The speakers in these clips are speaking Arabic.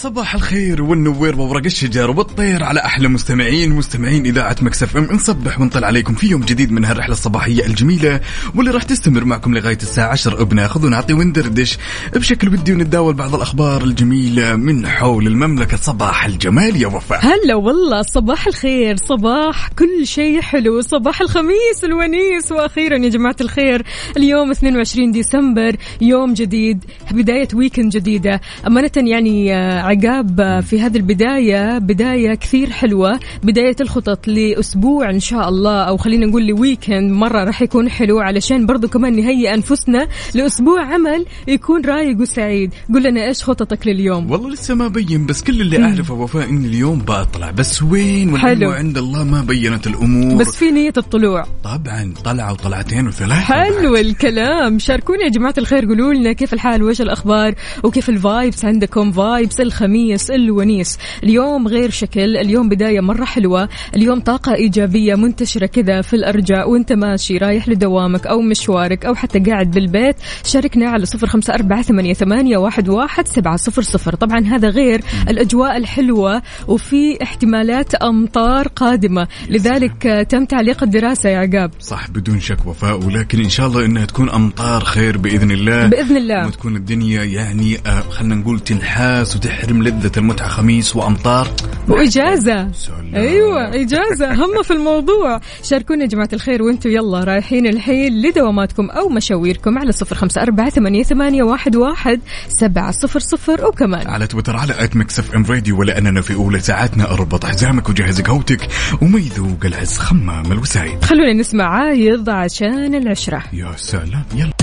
صباح الخير والنوير وورق الشجر والطير على أحلى مستمعين مستمعين إذاعة Mix FM. نصبح ونطل عليكم في يوم جديد من هالرحلة الصباحية الجميلة واللي راح تستمر معكم لغاية الساعة 10 بناخذ ونعطي وندردش بشكل ودي ونتداول بعض الأخبار الجميلة من حول المملكة. صباح الجمال يا وفاء. هلا والله صباح الخير صباح كل شيء حلو. صباح الخميس الونيس وأخيرا يا جماعة الخير. اليوم 22 ديسمبر يوم جديد بداية weekend جديدة. أمانة يعني آه، عقاب في هذه البداية بداية كثير حلوة بداية الخطط لأسبوع إن شاء الله أو خلينا نقول ل weekend مرة راح يكون حلو علشان برضو كمان نهيئ أنفسنا لأسبوع عمل يكون رايق وسعيد. قل لنا إيش خططك لليوم؟ والله لسه ما بين بس كل اللي أعرفه وفاء إن اليوم بطلع بس وين حلو. عند الله ما بينت الأمور. بس في نية الطلوع. طبعا طلعوا طلعتين وثلاثه حلو الكلام. شاركونا يا جماعة الخير قولوا لنا كيف الحال وإيش الأخبار وكيف ال vibes عندكم vibes الخميس الونيس. اليوم غير شكل اليوم بداية مرة حلوة اليوم طاقة إيجابية منتشرة كذا في الأرجاء وأنت ماشي رايح لدوامك أو مشوارك أو حتى قاعد بالبيت شاركنا على صفر خمسة أربعة ثمانية, ثمانية واحد, واحد سبعة صفر صفر. طبعا هذا غير الأجواء الحلوة وفي احتمالات أمطار قادمة. لذلك تم تعليق الدراسة يا عقاب. صح بدون شك وفاء ولكن إن شاء الله إنها تكون أمطار خير بإذن الله. بإذن الله. وتكون الدنيا يعني آه خلينا نقول تنحاس وتحرم لذة المتعة خميس وأمطار. وإجازة. سلام. أيوة إجازة. هم في الموضوع. شاركونا يا جماعة الخير وأنتم يلا رايحين الحين لدواماتكم أو مشاويركم على صفر خمسة أربعة ثمانية, ثمانية واحد, واحد سبعة صفر صفر وكمان. على تويتر على at Mix FM Radio ولأننا في أولى ساعاتنا اربط حزامك وجهز قهوتك وما يذوق العز خمام الوسايد. خلونا نسمع عايض عشان العشرة. يا سلام. يلا.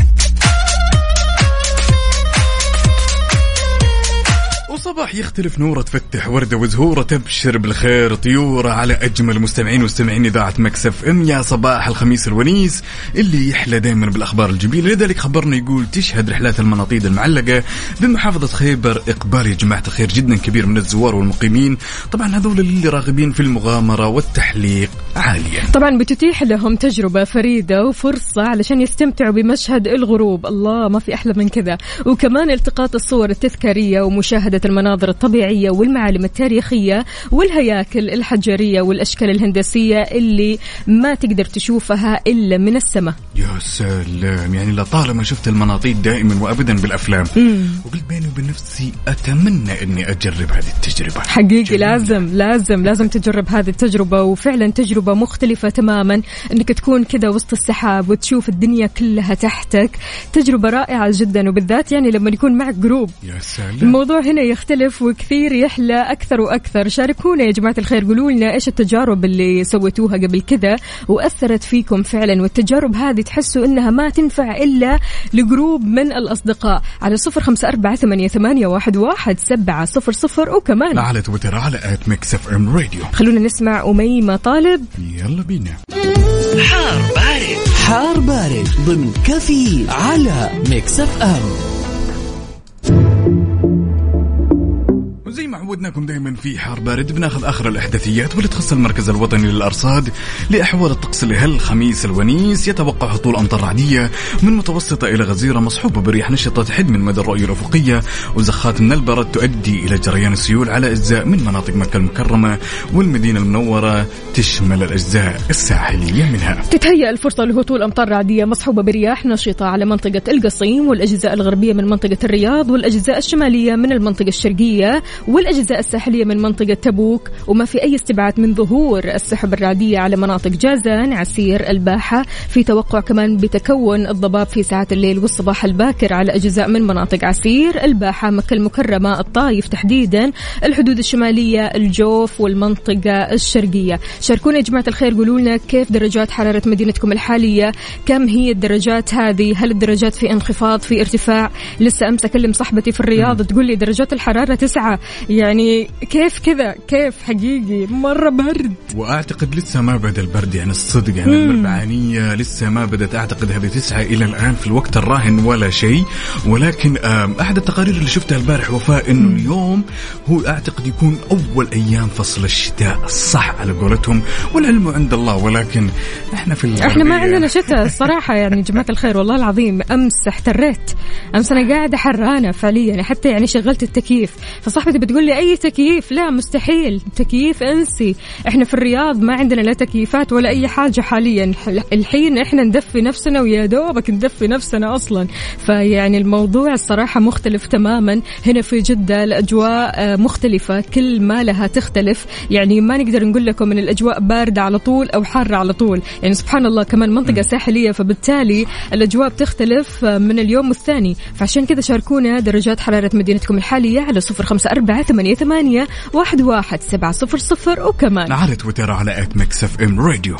وصباح يختلف نوره تفتح وردة وزهورة تبشر بالخير طيورة على أجمل مستمعين ومستمعين إذاعة مكسف إم. يا صباح الخميس الونيس اللي يحلى دائما بالأخبار الجميلة. لذلك خبرنا يقول تشهد رحلات المناطيد المعلقة بمحافظة خيبر إقبال يا جماعة الخير جدا كبير من الزوار والمقيمين. طبعا هذول اللي راغبين في المغامرة والتحليق عالية طبعا بتتيح لهم تجربة فريدة وفرصة علشان يستمتعوا بمشهد الغروب. الله ما في أحلى من كذا. وكمان التقاط الصور التذكارية ومشاهدة المناظر الطبيعية والمعالم التاريخية والهياكل الحجرية والأشكال الهندسية اللي ما تقدر تشوفها إلا من السماء. يا سلام. يعني لطالما شفت المناطيد دائما وابدا بالأفلام وقلت بيني وبين نفسي أتمنى إني أجرب هذه التجربة. حقيقي جميل. لازم لازم لازم تجرب هذه التجربة وفعلا تجربة مختلفة تماما إنك تكون كذا وسط السحاب وتشوف الدنيا كلها تحتك. تجربة رائعة جدا وبالذات يعني لما يكون معك جروب. يا سلام. الموضوع هنا يختلف وكثير يحلى أكثر وأكثر. شاركونا يا جماعة الخير قولوا لنا إيش التجارب اللي سويتوها قبل كذا وأثرت فيكم فعلا والتجارب هذه تحسوا إنها ما تنفع إلا ل group من الأصدقاء. على صفر خمسة أربعة ثمانيه, ثمانية واحد, واحد سبعة صفر صفر وكمان على تويتر على at Mix FM Radio خلونا نسمع أميمة طالب. يلا بينا. حار بارد. حار بارد ضمن كافيين على Mix FM عودناكم دائما في حار بارد. بناخذ آخر الأحداثيات واللي تخص المركز الوطني للأرصاد لأحوال الطقس لهالخميس الونيس. يتوقع هطول أمطار رعدية من متوسطة إلى غزيرة مصحوبة برياح نشطة تحد من مدى الرؤية الأفقية. وزخات من البرد تؤدي إلى جريان السيول على أجزاء من مناطق مكة المكرمة والمدينة المنورة تشمل الأجزاء الساحلية منها. تتهيأ الفرصة لهطول أمطار رعدية مصحوبة برياح نشطة على منطقة إلقصيم والأجزاء الغربية من منطقة الرياض والأجزاء الشمالية من المنطقة الشرقية والأجزاء الأجزاء الساحلية من منطقة تبوك وما في أي استبعاد من ظهور السحب الرعدية على مناطق جازان عسير الباحة. في توقع كمان بتكون الضباب في ساعات الليل والصباح الباكر على أجزاء من مناطق عسير الباحة مكة المكرمة الطايف تحديدا الحدود الشمالية الجوف والمنطقة الشرقية. شاركونا يا جماعة الخير قولوا لنا كيف درجات حرارة مدينتكم الحالية؟ كم هي الدرجات هذه؟ هل الدرجات في انخفاض في ارتفاع؟ لسه أمس أكلم صاحبتي في الرياض تقول لي درجات الحرارة تسعة. يعني كيف كذا؟ كيف حقيقي؟ مرة برد. وأعتقد لسه ما بدا البرد يعني الصدق يعني المربعانيه لسه ما بدأت. أعتقد هذه تسعة إلى الآن في الوقت الراهن ولا شيء. ولكن أحد التقارير اللي شفتها البارح وفاء إنه اليوم هو أعتقد يكون أول أيام فصل الشتاء. الصح على قولتهم والعلم عند الله. ولكن إحنا في إحنا ما الغربية. عندنا شتاء الصراحة يعني جماعة الخير والله العظيم. أمس احتريت. أمس أنا قاعدة حرانة فعليا حتى يعني شغلت التكييف. فصاحبتي بتقول لي أي تكييف؟ لا مستحيل. تكييف أنسي. إحنا في الرياض ما عندنا لا تكييفات ولا أي حاجة حاليا. الحين إحنا ندفي نفسنا ويا دوبك ندفي نفسنا أصلا. فيعني الموضوع الصراحة مختلف تماما. هنا في جدة الأجواء آه، مختلفة. كل ما لها تختلف. يعني ما نقدر نقول لكم إن الأجواء باردة على طول أو حارة على طول. يعني سبحان الله كمان منطقة ساحلية. فبالتالي الأجواء بتختلف آه، من اليوم والثاني فعشان كذا شاركونا درجات حرارة مدينتكم الحالية على صفر خمسة أربعة ثمانية ثمانية واحد واحد سبعة صفر صفر وكمان. على تويتر على at Mix FM Radio.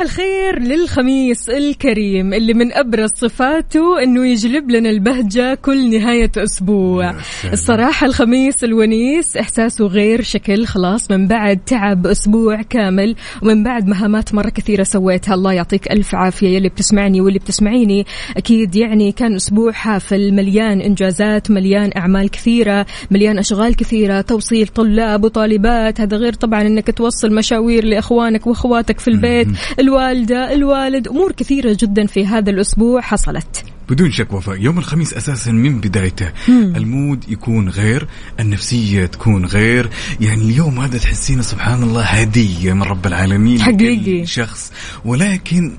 صباح الخير للخميس الكريم اللي من أبرز صفاته إنه يجلب لنا البهجة كل نهاية أسبوع. الصراحه الخميس الونيس إحساسه غير شكل خلاص من بعد تعب أسبوع كامل ومن بعد مهامات مرة كثيرة سويتها. الله يعطيك ألف عافية. يلي بتسمعني واللي بتسمعيني أكيد يعني كان أسبوع حافل مليان إنجازات مليان أعمال كثيرة مليان أشغال كثيرة توصيل طلاب وطالبات. هذا غير طبعا إنك توصل مشاوير لإخوانك وأخواتك في البيت. الوالدة الوالد أمور كثيرة جدا في هذا الأسبوع حصلت. بدون شك وفاء يوم الخميس أساسا من بدايته. المود يكون غير النفسية تكون غير. يعني اليوم هذا تحسينه سبحان الله هدية من رب العالمين حقيقي. شخص. ولكن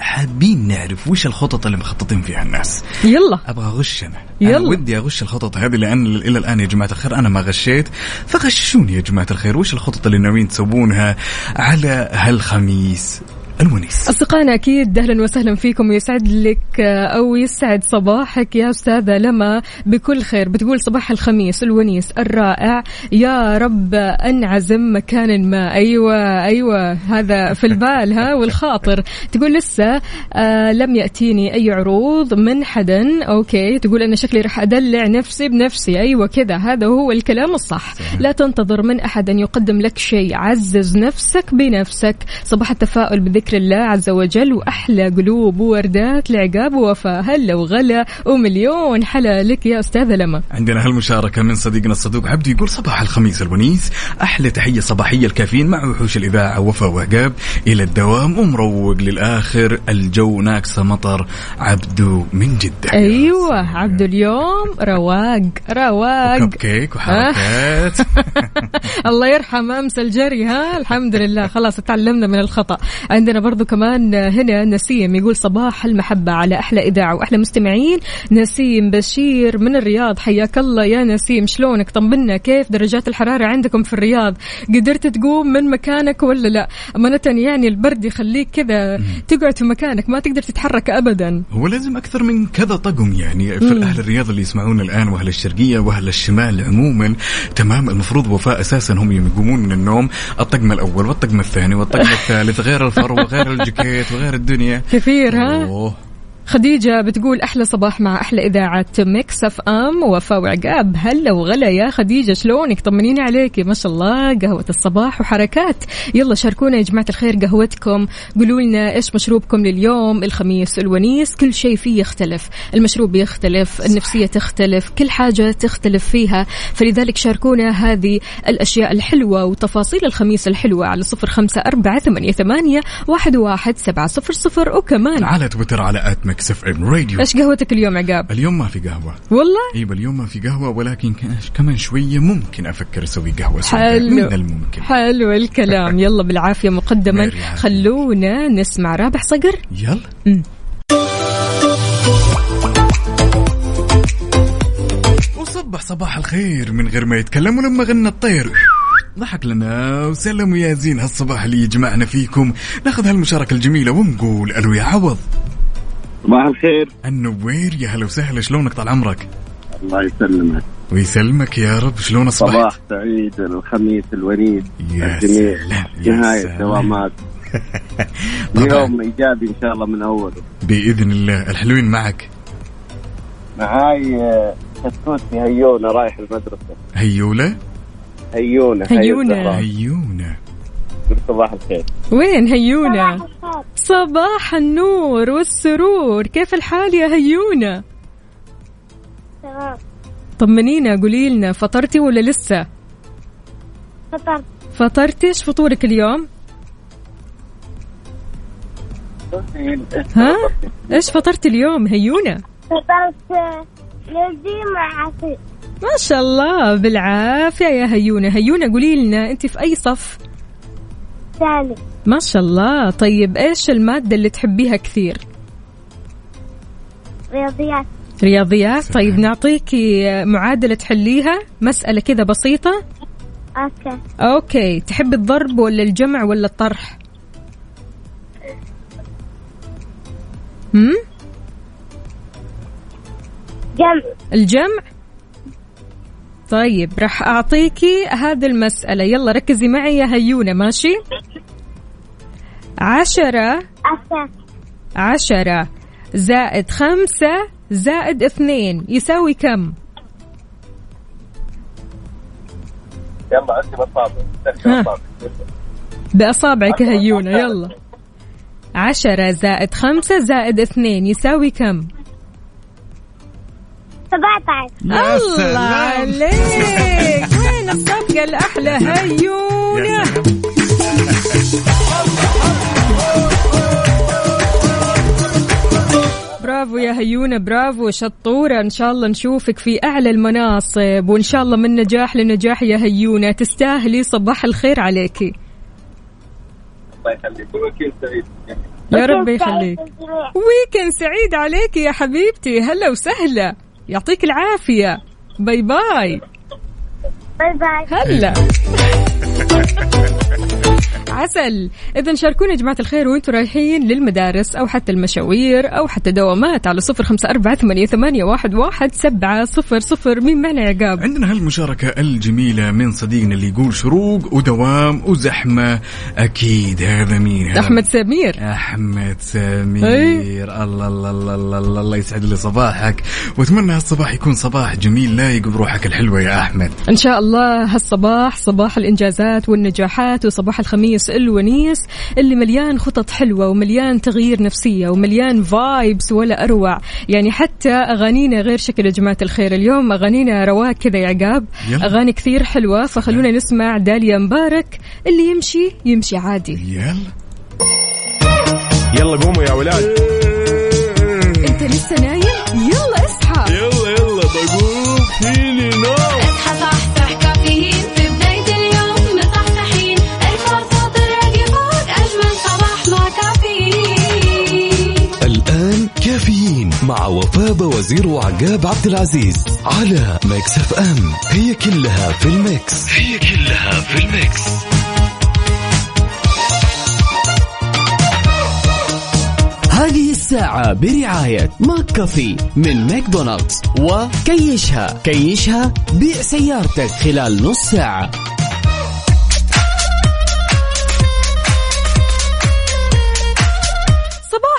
حابين نعرف وش الخطط اللي مخططين فيها الناس. يلا. أبغى أغش أنا. يلا. أنا ودي أغش الخطط هذه لأن إلى الآن يا جماعة الخير أنا ما غشيت. فغششوني يا جماعة الخير وش الخطط اللي ناويين تسوونها على هالخميس؟ الونيس. أصدقائنا أكيد أهلا وسهلا فيكم. ويسعد لك أو يسعد صباحك يا أستاذة لما. بكل خير بتقول صباح الخميس الونيس الرائع. يا رب أنعزم مكان ما. أيوة أيوة هذا في البال ها والخاطر. تقول لسه آه لم يأتيني أي عروض من حدا. أوكي تقول أنا شكلي راح أدلع نفسي بنفسي. أيوة كذا. هذا هو الكلام الصح. لا تنتظر من أحد أن يقدم لك شيء. عزز نفسك بنفسك. صباح التفاؤل بذكر الله عز وجل وأحلى قلوب ووردات لعقاب ووفاء. هلا وغلا ومليون حلا لك يا أستاذة لما عندنا هالمشاركة من صديقنا الصدوق عبدو يقول صباح الخميس الونيس. أحلى تحية صباحية الكافيين مع وحوش الإذاعة وفاء وعقاب. إلى الدوام ومروق للآخر. الجو ناقصة مطر. عبدو من جدة. أيوة عبد اليوم رواق رواق. كب كيك وحركات. الله يرحم أمس الجري ها؟ الحمد لله. خلاص تعلمنا من الخطأ. عندنا برضو كمان هنا نسيم يقول صباح المحبة على أحلى إذاعة وأحلى مستمعين. نسيم بشير من الرياض حياك الله يا نسيم شلونك؟ طمنا كيف درجات الحرارة عندكم في الرياض؟ قدرت تقوم من مكانك ولا لا؟ أمانة يعني البرد يخليك كذا تقعد في مكانك ما تقدر تتحرك ابدا. هو لازم أكثر من كذا طقم يعني في أهل الرياض اللي يسمعون الآن وأهل الشرقية وأهل الشمال عموما. تمام المفروض وفاء أساسا هم يقومون من النوم. الطقم الأول والطقم الثاني والطقم الثالث غير الفرو وغير الجاكيت وغير الدنيا كثير ها أوه. خديجة بتقول أحلى صباح مع أحلى إذاعة Mix FM وفاء وعقاب هلا وغلا يا خديجة شلونك؟ طمنيني عليكي ما شاء الله قهوة الصباح وحركات. يلا شاركونا يا جماعة الخير قهوتكم. قولوا لنا إيش مشروبكم لليوم؟ الخميس الونيس كل شيء فيه يختلف. المشروب يختلف النفسية تختلف كل حاجة تختلف فيها. فلذلك شاركونا هذه الأشياء الحلوة وتفاصيل الخميس الحلوة على صفر خمسة أربعة ثمانية ثمانية واحد واحد سبعة صفر صفر. وكمان على تويتر على at Mix FM Radio إيش قهوتك اليوم عقاب؟ اليوم ما في قهوة. والله؟ أيوه اليوم ما في قهوة ولكن كمان شوية ممكن أفكر أسوي سوداء. حلو. من الممكن؟ حلو الكلام. يلا بالعافية مقدما. خلونا نسمع رابح صقر. يلا. مم. وصبح صباح الخير من غير ما يتكلم ولما غنى الطير. ضحك لنا وسلم يا زين. هالصباح اللي يجمعنا فيكم. ناخذ هالمشاركة الجميلة ونقول ألو يا عوض. صباح الخير. النوير يا هلا وسهلا. شلونك طال عمرك؟ الله يسلمك. ويسلمك يا رب. شلون أصبحت؟ صباح سعيد الخميس الونيس يا الجميل. سلام، يا نهاية سلام. دوامات طبعاً. يوم إيجابي إن شاء الله من اوله بإذن الله. الحلوين معك؟ معاي آه، كتكوتي هيونة رايح المدرسة. هيولة هيونة هيونة. هي الزهراء. هيونة. قلت صباح الخير. وين هيونة؟ صباح النور والسرور. كيف الحال يا هيونة؟ تمام. طمنينا قولي لنا فطرتي ولا لسه؟ فطرت. فطرتي إيش فطورك اليوم؟ ها؟ إيش فطرتي اليوم هيونة؟ فطرت لوزي مع عصير ما شاء الله بالعافية يا هيونة. هيونة قولي لنا أنت في أي صف؟ ثاني ما شاء الله. طيب إيش المادة اللي تحبيها كثير؟ رياضيات. رياضيات. طيب نعطيكي معادلة تحليها. مسألة كذا بسيطة. okay. okay. تحب الضرب ولا الجمع ولا الطرح؟ هم؟ جمع. الجمع. طيب راح أعطيكي هذه المسألة. يلا ركزي معي يا هيونة ماشي؟ عشرة عشرة زائد خمسة زائد اثنين يساوي كم؟ يلا عندي. بأصابعك. هيونة يلا. عشرة زائد خمسة زائد اثنين يساوي كم؟ 17 يا الله. عليك. وين الصفقة الأحلى. هيونة برافو يا هيونة برافو. شطورة. إن شاء الله نشوفك في أعلى المناصب. وإن شاء الله من نجاح لنجاح يا هيونة تستاهلي صباح الخير عليكي الله يخليك. وكيل سعيد. يا رب يخليك. weekend سعيد عليك يا حبيبتي. هلا وسهلا. يعطيك العافية. bye bye. bye bye. هلا. عسل. إذا شاركونا يا جماعة الخير وأنتم رايحين للمدارس أو حتى المشاوير أو حتى دوامات على صفر خمسة أربعة ثمانية, ثمانية واحد, واحد سبعة صفر صفر. مين معنا يا عقاب عندنا هالمشاركة الجميلة من صديقنا اللي يقول شروق ودوام وزحمة. أكيد هذا مين؟ هذا أحمد سمير. أحمد سمير. أي. الله الله الله الله الله, الله يسعد لي صباحك. وأتمنى هالصباح يكون صباح جميل لايق بروحك الحلوة يا أحمد. إن شاء الله هالصباح صباح الإنجازات والنجاحات وصباح الخميس الونيس اللي مليان خطط حلوة ومليان تغيير نفسية ومليان فايبس ولا أروع. يعني حتى أغانينا غير شكل يا جماعة الخير. اليوم أغانينا رواق كذا يا عقاب. يلا. أغاني كثير حلوة. فخلونا نسمع داليا مبارك اللي يمشي يمشي عادي. يلا. يلا قوموا يا ولاد. أنت لسه نايم؟ يلا اصحى. يلا يلا بقوم. فيني نوم. اصحى صحصح كافيين. مع وفاء وزير وعقاب عبد العزيز على Mix FM. هي كلها في ال Mix. هي كلها في ال Mix. هذه الساعة برعاية McCafé من ماكدونالدز وكيشها كيشها بيع سيارتك خلال نص ساعة.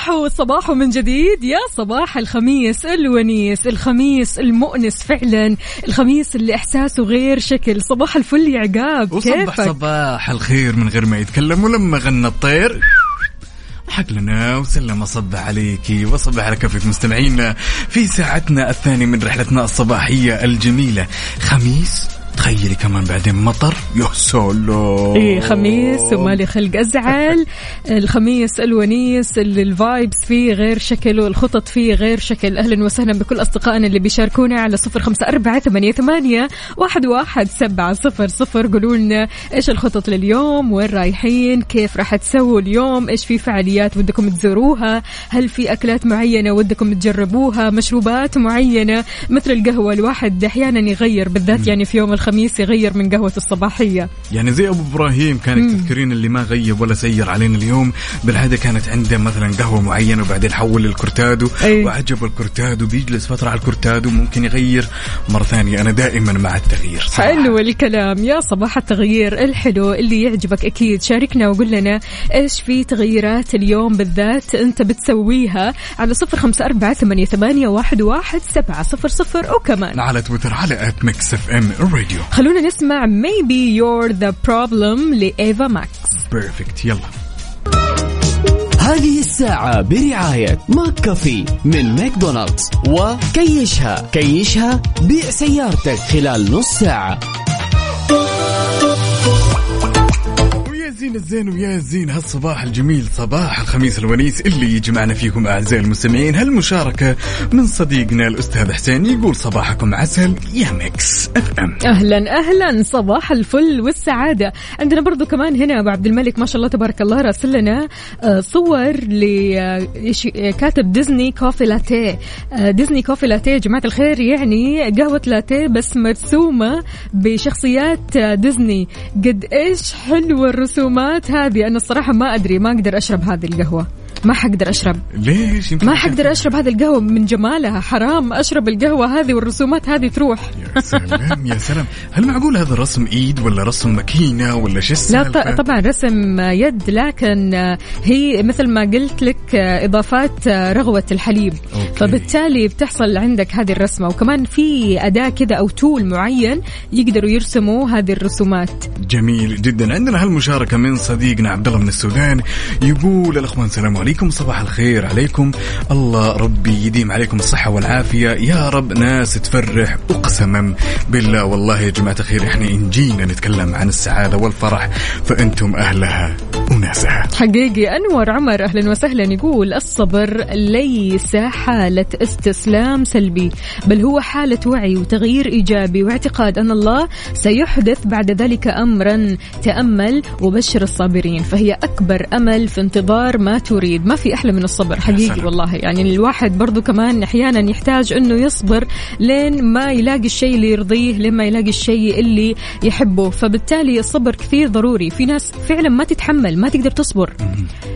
صباحو صباحو من جديد. يا صباح الخميس الونيس الخميس المؤنس فعلا الخميس اللي إحساسه غير شكل. صباح الفل يا عقاب وصبح كيفك؟ صباح الخير من غير ما يتكلم ولما غنى الطير. ضحك لنا وسلم صبح عليكي وصبح على كافة مستمعينا في ساعتنا الثانية من رحلتنا الصباحية الجميلة. خميس تخيلي كمان بعدين مطر. يا سلام. إيه خميس ومالي خلق أزعل. الخميس الونيس اللي الفايبس فيه غير شكل والخطط فيه غير شكل. أهلا وسهلا بكل أصدقائنا اللي بيشاركونا على صفر خمسة أربعة ثمانية, ثمانية واحد, واحد سبعة صفر صفر. قولوا لنا إيش الخطط لليوم؟ وين رايحين؟ كيف راح تسووا اليوم؟ إيش في فعاليات ودكم تزوروها؟ هل في أكلات معينة ودكم تجربوها؟ مشروبات معينة؟ مثل القهوة الواحد أحيانا يغير بالذات يعني في يوم الخميس. يغير من قهوة الصباحية. يعني زي أبو إبراهيم كانك تذكرين اللي ما غيب ولا سير علينا اليوم بالعاده كانت عنده مثلا قهوة معينة وبعدين حول للكورتادو أي. وعجبه الكورتادو بيجلس فترة على الكورتادو ممكن يغير مرة ثانية. أنا دائما مع التغيير صراحة. حلو الكلام. يا صباح التغيير الحلو اللي يعجبك أكيد. شاركنا وقول لنا إيش في تغييرات اليوم بالذات أنت بتسويها على صفر أربعة ثمانية, ثمانية واحد, واحد سبعة صفر صفر. وكمان على تويتر على at Mix FM خلونا نسمع maybe you're the problem لإيفا ماكس. perfect يلا. هذه الساعة برعاية McCafé من ماكدونالدز وكيشها. كيشها بيع سيارتك خلال نص ساعة. زين الزين ويا زين. هالصباح الجميل صباح الخميس الونيس اللي يجمعنا فيكم أعزائي المستمعين. هالمشاركة من صديقنا الأستاذ حسين يقول صباحكم عسل يا Mix FM. أهلا أهلا. صباح الفل والسعادة. عندنا برضو كمان هنا أبو عبد الملك ما شاء الله تبارك الله راسل لنا آه، صور لكاتب Disney coffee latte. آه، Disney coffee latte يا جماعة الخير يعني قهوة لاتيه بس مرسومة بشخصيات آه، ديزني. قد إيش حلوة الرسومات هذه أنا الصراحة ما أدري ما أقدر أشرب هذه القهوة. ما حقدر أشرب. ليش؟ ما حقدر أشرب هذه القهوة من جمالها. حرام أشرب القهوة هذه والرسومات هذه تروح. يا سلام يا سلام. هل معقول هذا رسم إيد ولا رسم ماكينة ولا شو لا طبعا رسم يد لكن هي مثل ما قلت لك إضافات رغوة الحليب. okay. فبالتالي بتحصل عندك هذه الرسمة. وكمان في أداة كذا أو tool معين يقدروا يرسموا هذه الرسومات. جميل جدا. عندنا هالمشاركة من صديقنا عبد الله من السودان. يقول الأخوان السلام عليكم صباح الخير عليكم الله ربي يديم عليكم الصحة والعافية. يا رب ناس تفرح أقسما بالله. والله يا جماعة الخير إحنا إن جينا نتكلم عن السعادة والفرح فأنتم أهلها وناسها. حقيقي أنور عمر أهلا وسهلا يقول الصبر ليس حالة استسلام سلبي بل هو حالة وعي وتغيير إيجابي واعتقاد أن الله سيحدث بعد ذلك امرا. تأمل وبشر الصابرين فهي أكبر أمل في انتظار ما تريد. ما في أحلى من الصبر حقيقي. والله. يعني الواحد برضو كمان أحيانا يحتاج إنه يصبر لين ما يلاقي الشيء اللي يرضيه لين ما يلاقي الشيء اللي يحبه. فبالتالي الصبر كثير ضروري. في ناس فعلا ما تتحمل ما تقدر تصبر.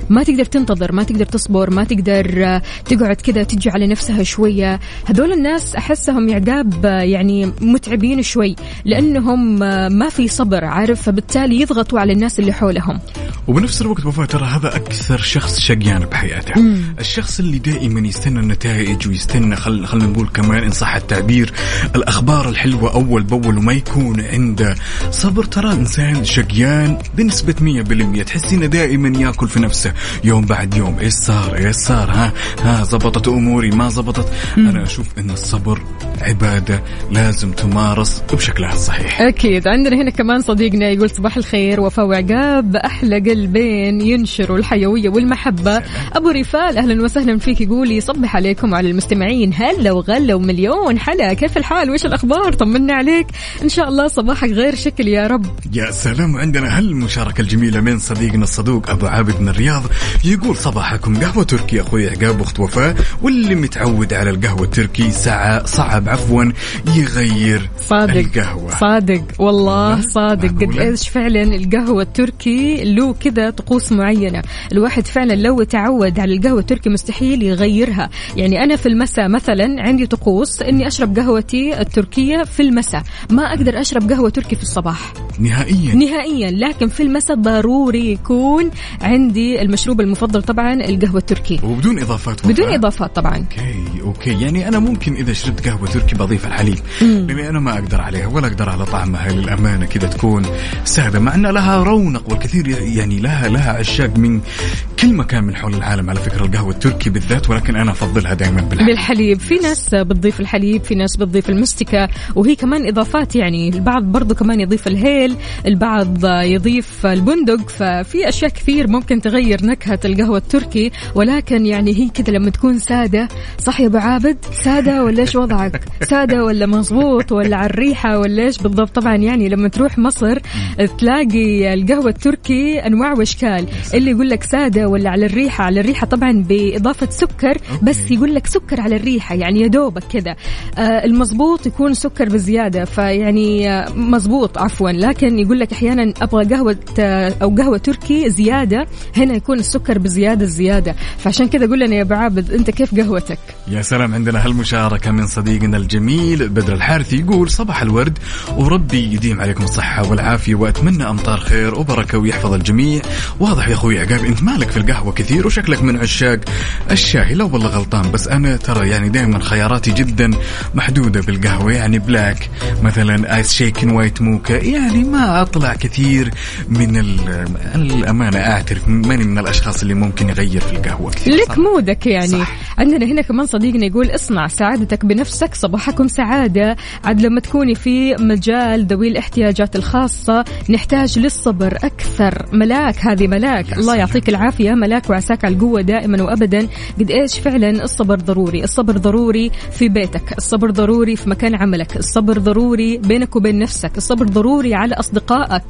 ما تقدر تنتظر ما تقدر تصبر ما تقدر آه، تقعد كذا تجي على نفسها شوية. هذول الناس أحسهم عقاب آه، يعني متعبين شوي لأنهم آه، ما في صبر عارف؟ فبالتالي يضغطوا على الناس اللي حولهم. وبنفس الوقت وفاء ترى هذا أكثر شخص شقيان بحياته الشخص اللي دائما يستنى النتائج ويستنى خل خلينا نقول كمان إن صح التعبير الأخبار الحلوة أول بأول وما يكون عنده صبر. ترى إنسان شقيان بنسبة 100% تحس إنه دائما يأكل في نفسه. يوم بعد يوم إيش صار؟ إيش صار؟ ها ها زبطت أموري ما زبطت. أنا أشوف إن الصبر عبادة لازم تمارس بشكلها الصحيح. أكيد. عندنا هنا كمان صديقنا يقول صباح الخير وفاء وعقاب أحلى قلبين ينشروا الحيوية أبو رفال أهلا وسهلا فيك. يقول يصبح عليكم وعلى المستمعين. هلا وغلا ومليون. حلا كيف الحال؟ وإيش الأخبار؟ طمنا عليك. إن شاء الله صباحك غير شكل يا رب. يا سلام. عندنا هالمشاركة الجميلة من صديقنا الصدوق أبو عابد من الرياض. يقول صباحكم. قهوة تركي أخوي عقاب أخت وفاء. واللي متعود على القهوة التركي ساعة صعب عفوا يغير صادق القهوة. صادق. والله؟ صادق. قد؟ إيش فعلا القهوة التركي له كذا طقوس معينة. الواحد فعلا لو تعود. على القهوة التركي مستحيل يغيرها؟ يعني أنا في المساء مثلا عندي طقوس إني أشرب قهوتي التركية في المساء. ما أقدر أشرب قهوة تركي في الصباح. نهائيا. نهائيا. لكن في المساء ضروري يكون عندي المشروب المفضل طبعا القهوة التركي. وبدون إضافات بدون وفاء. إضافات طبعا. أوكي أوكي. يعني أنا ممكن إذا شربت قهوة تركي بضيف الحليب. لاني أنا ما أقدر عليها ولا أقدر على طعمها للامانه كذا تكون سادة؟ مع أن لها رونق والكثير يعني لها لها عشاق من كل مكان من حول العالم على فكرة القهوة التركي بالذات ولكن أنا أفضلها دائما بالحليب بالحليب. في ناس بتضيف الحليب في ناس بتضيف المستكة وهي كمان إضافات يعني. البعض برضو كمان يضيف الهيل البعض يضيف البندق. ففي أشياء كثير ممكن تغير نكهة القهوة التركي ولكن يعني هي كذا لما تكون سادة. صح يا أبو عابد؟ سادة ولا إيش وضعك؟ سادة ولا مزبوط ولا على الريحة ولا إيش بالضبط؟ طبعا يعني لما تروح مصر تلاقي القهوة التركي أنواع وأشكال. اللي يقول لك سادة ولا على الريحة على الريحة طبعا بإضافة سكر بس يقول لك سكر على الريحة يعني يا دوبك كذا آه المزبوط يكون سكر بزيادة فيعني آه مزبوط عفوا. لكن يقول لك أحيانا أبغى قهوة آه أو قهوة تركي زيادة هنا يكون السكر بزيادة الزيادة فعشان كذا قول لنا يا أبو عابد أنت كيف قهوتك؟ يا سلام عندنا هالمشاركة من صديقنا الجميل بدر الحارثي يقول صباح الورد وربي يديم عليكم الصحة والعافية وأتمنى أمطار خير وبركة ويحفظ الجميع. واضح يا أخوي عقاب أنت مالك في القهوة كثير؟ وشكلك من عشاق الشاي لا والله غلطان بس أنا ترى يعني دائما خياراتي جدا محدودة بالقهوة. يعني black مثلا iced shaken white mocha يعني ما أطلع كثير من ال- الأمانة أعترف. ماني من الأشخاص اللي ممكن يغير في القهوة. كثير لك. mood ك يعني. صح. عندنا هنا كمان صديقنا يقول اصنع سعادتك بنفسك صباحكم سعادة. عاد لما تكوني في مجال ذوي الاحتياجات الخاصة نحتاج للصبر أكثر. ملاك هذه ملاك. الله. يعطيك العافية. ملاك وعساك على القوة دائما وأبدا. قد إيش فعلا الصبر ضروري؟ الصبر ضروري في بيتك. الصبر ضروري في مكان عملك. الصبر ضروري بينك وبين نفسك. الصبر ضروري على أصدقائك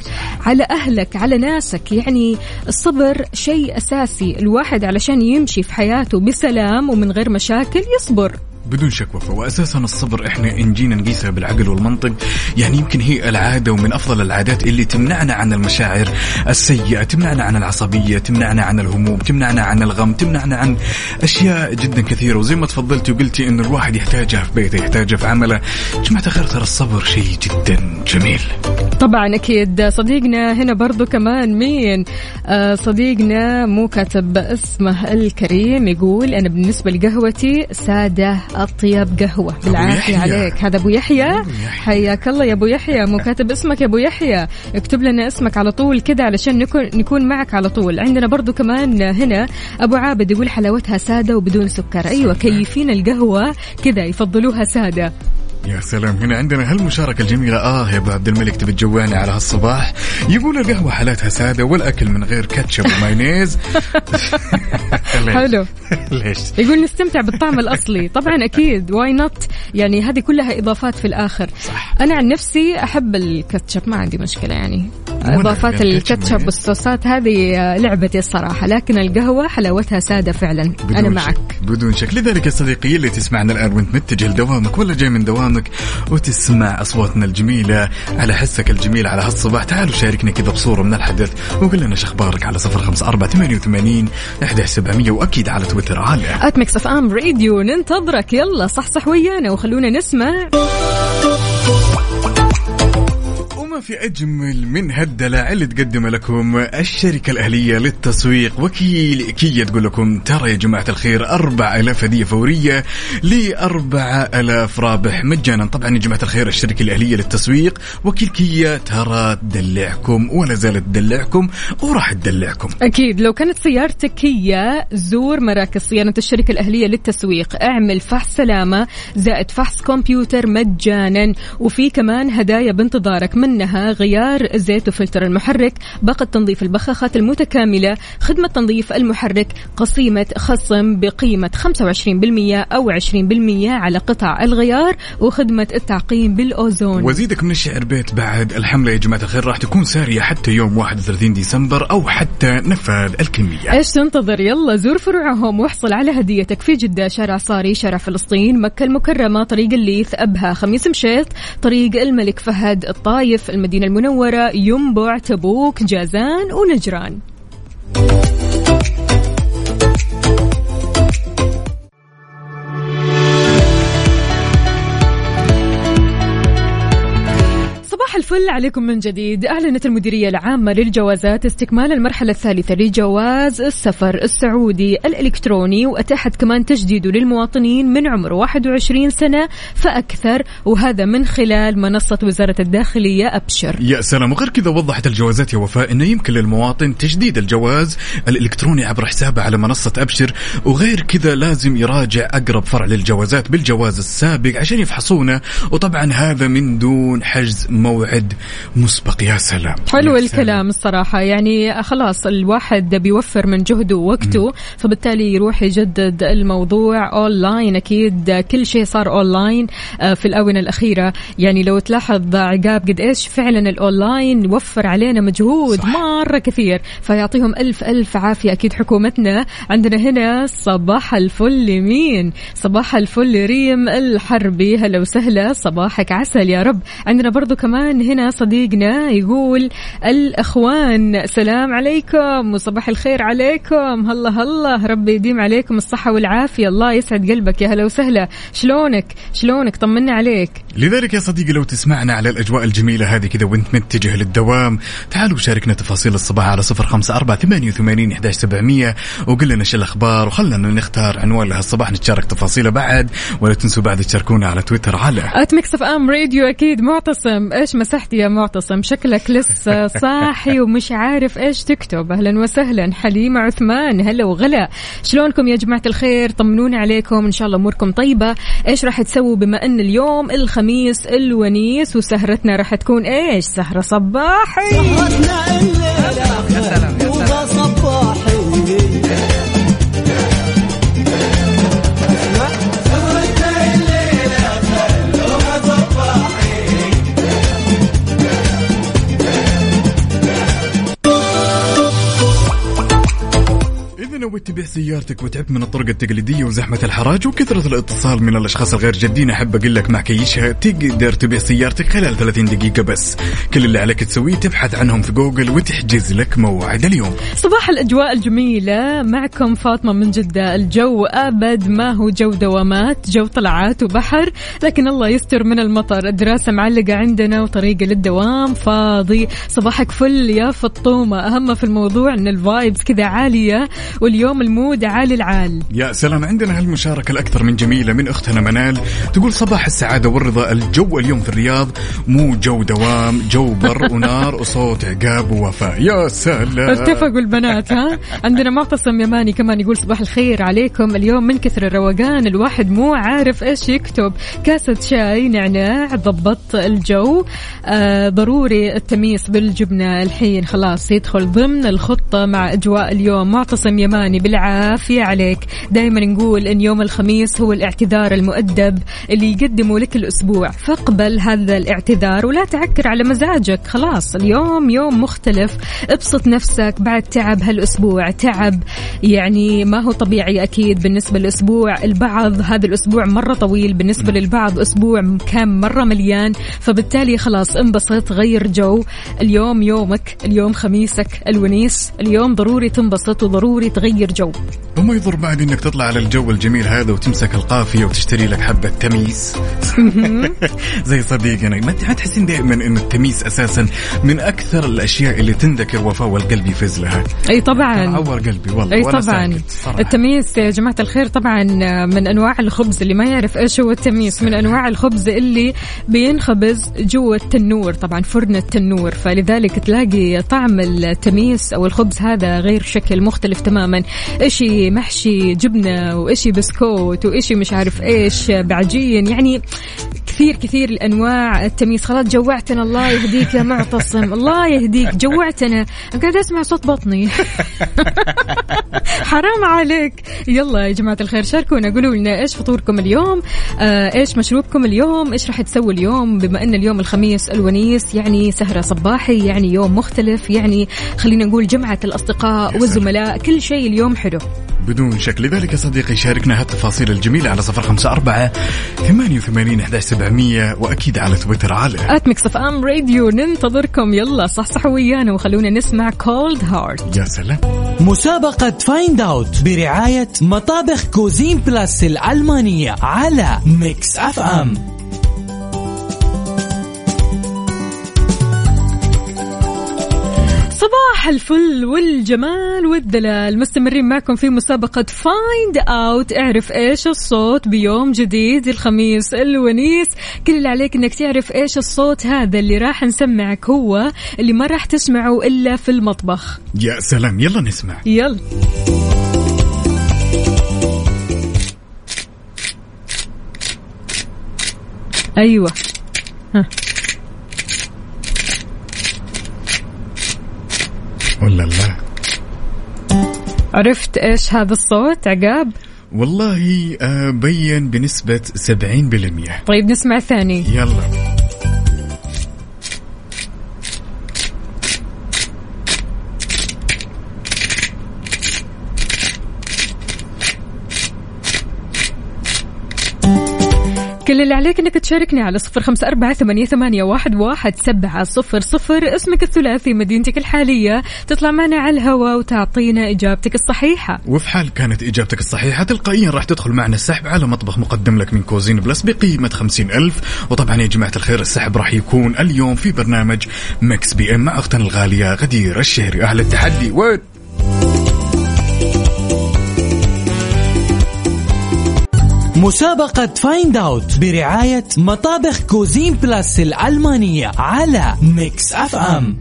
على أهلك على ناسك. يعني الصبر شيء أساسي. الواحد علشان يمشي في حياته بسلام ومن غير مشاكل يصبر. بدون شك وفاء. واساسا الصبر إحنا إن جينا نقيسها بالعقل والمنطق يعني يمكن هي العادة ومن أفضل العادات اللي تمنعنا عن المشاعر السيئة، تمنعنا عن العصبية، تمنعنا عن الهموم، تمنعنا عن الغم، تمنعنا عن أشياء جدا كثيرة. وزي ما تفضلتي وقلتي انه الواحد يحتاجها في بيته، يحتاجها في عمله، جماعة الخير ترى الصبر شيء جدا جميل. طبعا أكيد. صديقنا هنا برضو كمان مين؟ آه صديقنا مو كاتب اسمه الكريم يقول أنا بالنسبة لقهوتي سادة أطيب قهوة. بالعافية. عليك. هذا أبو يحيى. أبو يحيى. حياك الله يا أبو يحيى. مو كاتب اسمك يا أبو يحيى. اكتب لنا اسمك على طول كذا علشان نكون نكون معك على طول. عندنا برضو كمان هنا أبو عابد يقول حلاوتها سادة وبدون سكر. أيوة كييفين القهوة كذا يفضلوها سادة. يا سلام. هنا عندنا هالمشاركة الجميلة. آه يا أبو عبد الملك تبي تجوعني على هالصباح؟ يقول القهوة حالاتها سادة والأكل من غير كاتشب ومايونيز؟ حلو. ليش؟ يقول نستمتع بالطعم الأصلي. طبعا أكيد. why not يعني هذه كلها إضافات في الآخر. صح. أنا عن نفسي أحب الكاتشب ما عندي مشكلة يعني. إضافات الكاتشب كاتشب والصوصات. هذه آه، لعبتي الصراحة. لكن القهوة حلاوتها سادة فعلا. أنا شك. معك. بدون شك. لذلك يا صديقي اللي تسمعنا الآن وانت متجه لدوامك ولا جاي من دوامك وتسمع أصواتنا الجميلة على حسك الجميل على هالصباح تعالوا شاركنا كذا بصورة من الحدث وقول لنا إيش أخبارك على صفر خمسة أربعة ثمانية وثمانين أحد سبعمية وأكيد على تويتر على at Mix FM Radio ننتظرك. يلا صحصح ويانا وخلونا نسمع. في أجمل من هالدلع اللي تقدم لكم الشركة الأهلية للتسويق؟ وكيل كيا تقول لكم ترى يا جماعة الخير أربع ألاف هدية فورية لأربعة ألاف رابح. مجانا. طبعا يا جماعة الخير الشركة الأهلية للتسويق. وكيل كيا ترى تدلعكم ولا زالت تدلعكم وراح تدلعكم. أكيد. لو كانت سيارتك هي زور مراكز صيانة الشركة الأهلية للتسويق. اعمل فحص سلامة زائد فحص كمبيوتر مجانا. وفي كمان هدايا بانتظارك. منها غيار زيت وفلتر المحرك باقة تنظيف البخاخات المتكاملة خدمة تنظيف المحرك قسيمة خصم بقيمة 25% أو 20% على قطع الغيار وخدمة التعقيم بالأوزون. وزيدك من الشعر بيت بعد الحملة يا جماعة الخير راح تكون سارية حتى يوم 31 ديسمبر أو حتى نفاذ الكمية. إيش تنتظر؟ يلا زور فروعهم واحصل على هديتك في جدة شارع صاري شارع فلسطين مكة المكرمة طريق الليث أبها خميس مشيط طريق الملك فهد الطايف المدينة المنورة ينبع تبوك جازان ونجران. الفل عليكم من جديد. أعلنت المديرية العامة للجوازات استكمال المرحلة الثالثة لجواز السفر السعودي الإلكتروني وأتاحت كمان تجديده للمواطنين من عمر 21 سنة فأكثر وهذا من خلال منصة وزارة الداخلية أبشر. يا سلام. وغير كذا وضحت الجوازات يا وفاء إنه يمكن للمواطن تجديد الجواز الإلكتروني عبر حسابه على منصة أبشر وغير كذا لازم يراجع أقرب فرع للجوازات بالجواز السابق عشان يفحصونه. وطبعا هذا من دون حجز موعد مسبق يا سلام. حلو يا سلام. الكلام الصراحة. يعني خلاص الواحد بيوفر من جهده ووقته فبالتالي يروح يجدد الموضوع أونلاين أكيد كل شيء صار أونلاين آه، في الآونة الأخيرة. يعني لو تلاحظ عقاب قد إيش فعلا الأونلاين وفر علينا مجهود صح. مرة كثير. فيعطيهم ألف ألف عافية أكيد حكومتنا. عندنا هنا صباح الفل لمين صباح الفل ريم الحربي. هلا وسهلا. صباحك عسل يا رب. عندنا برضو كمان هنا صديقنا يقول الأخوان سلام عليكم وصباح الخير عليكم. هلا هلا ربي يديم عليكم الصحة والعافية. الله يسعد قلبك. يا هلا وسهلا. شلونك؟ شلونك؟ طمنا عليك. لذلك يا صديقي لو تسمعنا على الأجواء الجميلة هذه كذا وانت متجه للدوام تعالوا شاركنا تفاصيل الصباح على صفر خمسة أربعة ثمانية وثمانين إحداش سبعمية. وقل لنا شو الأخبار. وخلنا نختار عنوان لهالصباح نتشارك تفاصيله بعد. ولا تنسوا بعد تشاركونا على تويتر على at Mix FM Radio أكيد معتصم. إيش مسحت يا معتصم شكلك لسه صاحي ومش عارف إيش تكتب. أهلا وسهلا حليمة عثمان هلا وغلا. شلونكم يا جماعة الخير؟ طمنوني عليكم إن شاء الله أموركم طيبة. إيش راح تسووا بما أن اليوم الخميس الونيس وسهرتنا راح تكون إيش؟ سهرة صباحي. إذا نويت تبيع سيارتك وتعبت من الطرق التقليدية وزحمة الحراج وكثرة الاتصال من الأشخاص الغير جادين أحب أقول لك مع كيشها تقدر تبيع سيارتك خلال 30 دقيقة بس. كل اللي عليك تسويه تبحث عنهم في جوجل وتحجز لك موعد اليوم. صباح الأجواء الجميلة. معكم فاطمة من جدة. الجو أبد ما هو جو دوامات جو طلعات وبحر لكن الله يستر من المطر. الدراسة معلقة عندنا وطريقي للدوام فاضي. صباحك فل يا فطومة. أهم في الموضوع أن ال vibes كذا عالية واليوم ال mood عالي العال. يا سلام عندنا هالمشاركة الأكثر من جميلة من أختنا منال تقول صباح السعادة والرضا الجو اليوم في الرياض مو جو دوام جو بر ونار وصوت عقاب ووفاء. يا سلام. اتفقوا البنات ها؟ عندنا معتصم يماني كمان يقول صباح الخير عليكم. اليوم من كثر الروقان الواحد مو عارف إيش يكتب. كاسة شاي نعناع ضبط الجو. آه ضروري التميس بالجبنة. الحين خلاص يدخل ضمن الخطة مع أجواء اليوم. معتصم يماني بالعافية عليك. دائما نقول إن يوم الخميس هو الاعتذار المؤدب اللي يقدمه لك الأسبوع. فاقبل هذا الاعتذار ولا تعكر على مزاجك. خلاص اليوم يوم مختلف. ابسط نفسك بعد تعب هالأسبوع. تعب يعني ما هو طبيعي أكيد بالنسبة للأسبوع. البعض هذا الأسبوع مرة طويل. بالنسبة للبعض أسبوع كان مرة مليان. فبالتالي خلاص انبسط غير جو. اليوم يومك اليوم خميسك الونيس. اليوم ضروري تنبسط وضروري تغير جو. وما يضر بعد إنك تطلع على الجو الجميل هذا وتمسك القافية وتشتري لك حبة تميس. زي صديقنا ما ما تحسين دائما إن التميس أساسا من أكثر الأشياء اللي تنذكر وفاء والقلب يفز لها أي طبعا. عور قلبي والله أي طبعا. التميس يا جماعة الخير طبعا من أنواع الخبز اللي ما يعرف إيش هو التميس. من أنواع الخبز اللي بينخبز جوا التنور طبعا فرن التنور. فلذلك تلاقي طعم التميس أو الخبز هذا غير شكل مختلف تماما. إشي محشي جبنة وإشي بسكوت وإشي مش عارف إيش بعجين. يعني كثير كثير الأنواع التميس خلاص جوعتنا. الله يهديك يا معتصم. الله يهديك. جوعتنا. أنا قاعد أسمع صوت بطني. حرام عليك. يلا يا جماعة الخير شاركونا. قولوا لنا إيش فطوركم اليوم؟ آه إيش مشروبكم اليوم؟ إيش راح تسوي اليوم؟ بما إن اليوم الخميس الونيس يعني سهرة صباحي يعني يوم مختلف يعني خلينا نقول جمعة الأصدقاء والزملاء كل شيء اليوم حلو. بدون شك. لذلك يا صديقي شاركنا هالتفاصيل الجميلة على صفر خمسة أربعة ثمانية وثمانين أحداش سبعمية وأكيد على تويتر على at Mix FM Radio ننتظركم. يلا صحصحوا ويانا وخلونا نسمع Cold Heart يا سلام. مسابقة Find Out برعاية مطابخ Cuisine Plus الألمانية على Mix FM صباح الفل والجمال والدلال. مستمرين معكم في مسابقة Find Out اعرف إيش الصوت بيوم جديد الخميس الونيس. كل اللي عليك إنك تعرف إيش الصوت هذا اللي راح نسمعك هو اللي ما راح تسمعه إلا في المطبخ. يا سلام يلا نسمع. يلا. أيوه. ولا لا. عرفت إيش هذا الصوت عقاب؟ والله آه، بين بنسبة 70% طيب نسمع ثاني. يلا. كل اللي عليك إنك تشاركني على صفر خمسة أربعة ثمانية, ثمانية واحد, واحد سبعة صفر صفر. اسمك الثلاثي مدينتك الحالية. تطلع معنا على الهواء وتعطينا إجابتك الصحيحة. وفي حال كانت إجابتك الصحيحة تلقائيا راح تدخل معنا السحب على مطبخ مقدم لك من Cuisine Plus بقيمة خمسين ألف. وطبعا يا جماعة الخير السحب راح يكون اليوم في برنامج Mix PM مع أختنا الغالية غدير الشهري. أهل التحدي وين؟ مسابقة Find Out برعاية مطابخ Cuisine Plus الألمانية على Mix FM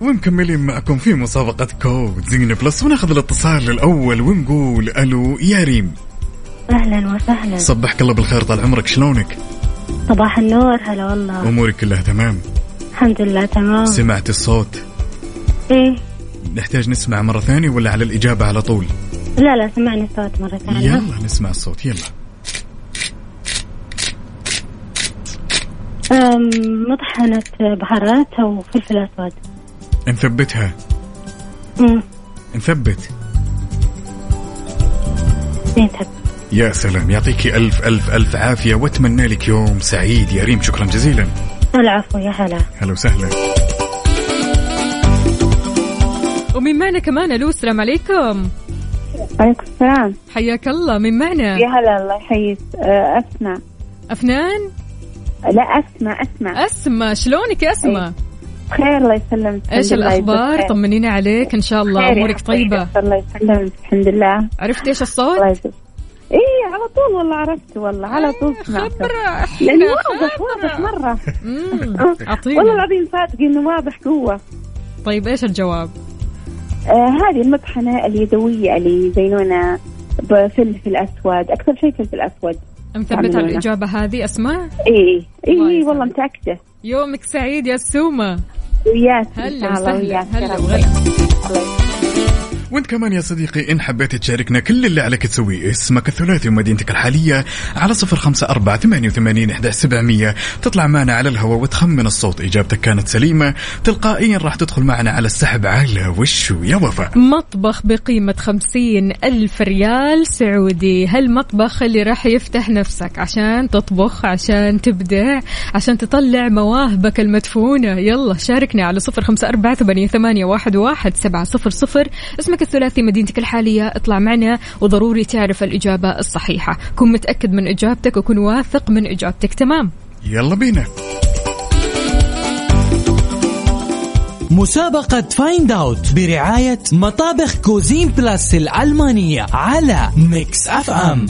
ومكملين معكم في مسابقة Cuisine Plus وناخذ الاتصال الأول ونقول ألو يا ريم. أهلا وسهلا. صبحك الله بالخير طال عمرك شلونك؟ صباح النور هلا والله. أمورك كلها تمام؟ الحمد لله تمام. سمعت الصوت؟ إيه. نحتاج نسمع مرة ثانية ولا على الإجابة على طول؟ لا لا سمعني الصوت مرة ثانية. يلا نسمع الصوت يلا. مطحنة بهارات وفلفل أسود. نثبتها. نثبت. زين تب يا سلام يعطيكي ألف ألف ألف عافية وأتمنى لك يوم سعيد. يا ريم شكرا جزيلا. العفو يا هلا. هلا وسهلا. ومن معنا كمان ألو السلام عليكم. عليكم السلام. حياك الله من معنا؟ يا هلا الله يحييك. آه، أسمع أفنان؟ لا أسمع أسمع أسمى شلونك يا أسمى بخير الله يسلمك. إيش يجزاك طمنينا عليك إن شاء الله حبيبي. طيبة. الله يسلمك. الحمد لله. عرفت إيش الصوت؟ الله إيه على طول والله عرفت والله على طول سمعته خبرة. لأنه واضح واضح مم، والله العظيم صادق إنه واضح قوة. طيب إيش الجواب؟ آه هذه المطحنة اليدوية اللي يزينونها بفلفل أسود أكثر شيء فلفل أسود مثبت على. الإجابة هذه أسماء؟ إيه يسعدك. والله متأكدة يومك سعيد يا سومة وياك هلا وسهلا هلا. وغلا. وانت كمان يا صديقي إن حبيت تشاركنا كل اللي عليك تسويه اسمك الثلاثي ومدينتك الحالية على صفر خمسة أربعة ثمانية وثمانين إحدى سبعمية. تطلع معنا على الهواء وتخمن الصوت إجابتك كانت سليمة. تلقائيا راح تدخل معنا على السحب على وشو يا وفاء؟ مطبخ بقيمة خمسين ألف ريال سعودي. هالمطبخ اللي راح يفتح نفسك عشان تطبخ عشان تبدع عشان تطلع مواهبك المدفونة. يلا شاركنا على صفر خمسة أربعة ثمانية, واحد, واحد سبعة صفر صفر. اسمك الثلاثي مدينتك الحالية اطلع معنا وضروري تعرف الإجابة الصحيحة. كن متأكد من إجابتك وكن واثق من إجابتك. تمام. يلا بينا. مسابقة Find Out برعاية مطابخ Cuisine Plus الألمانية على Mix FM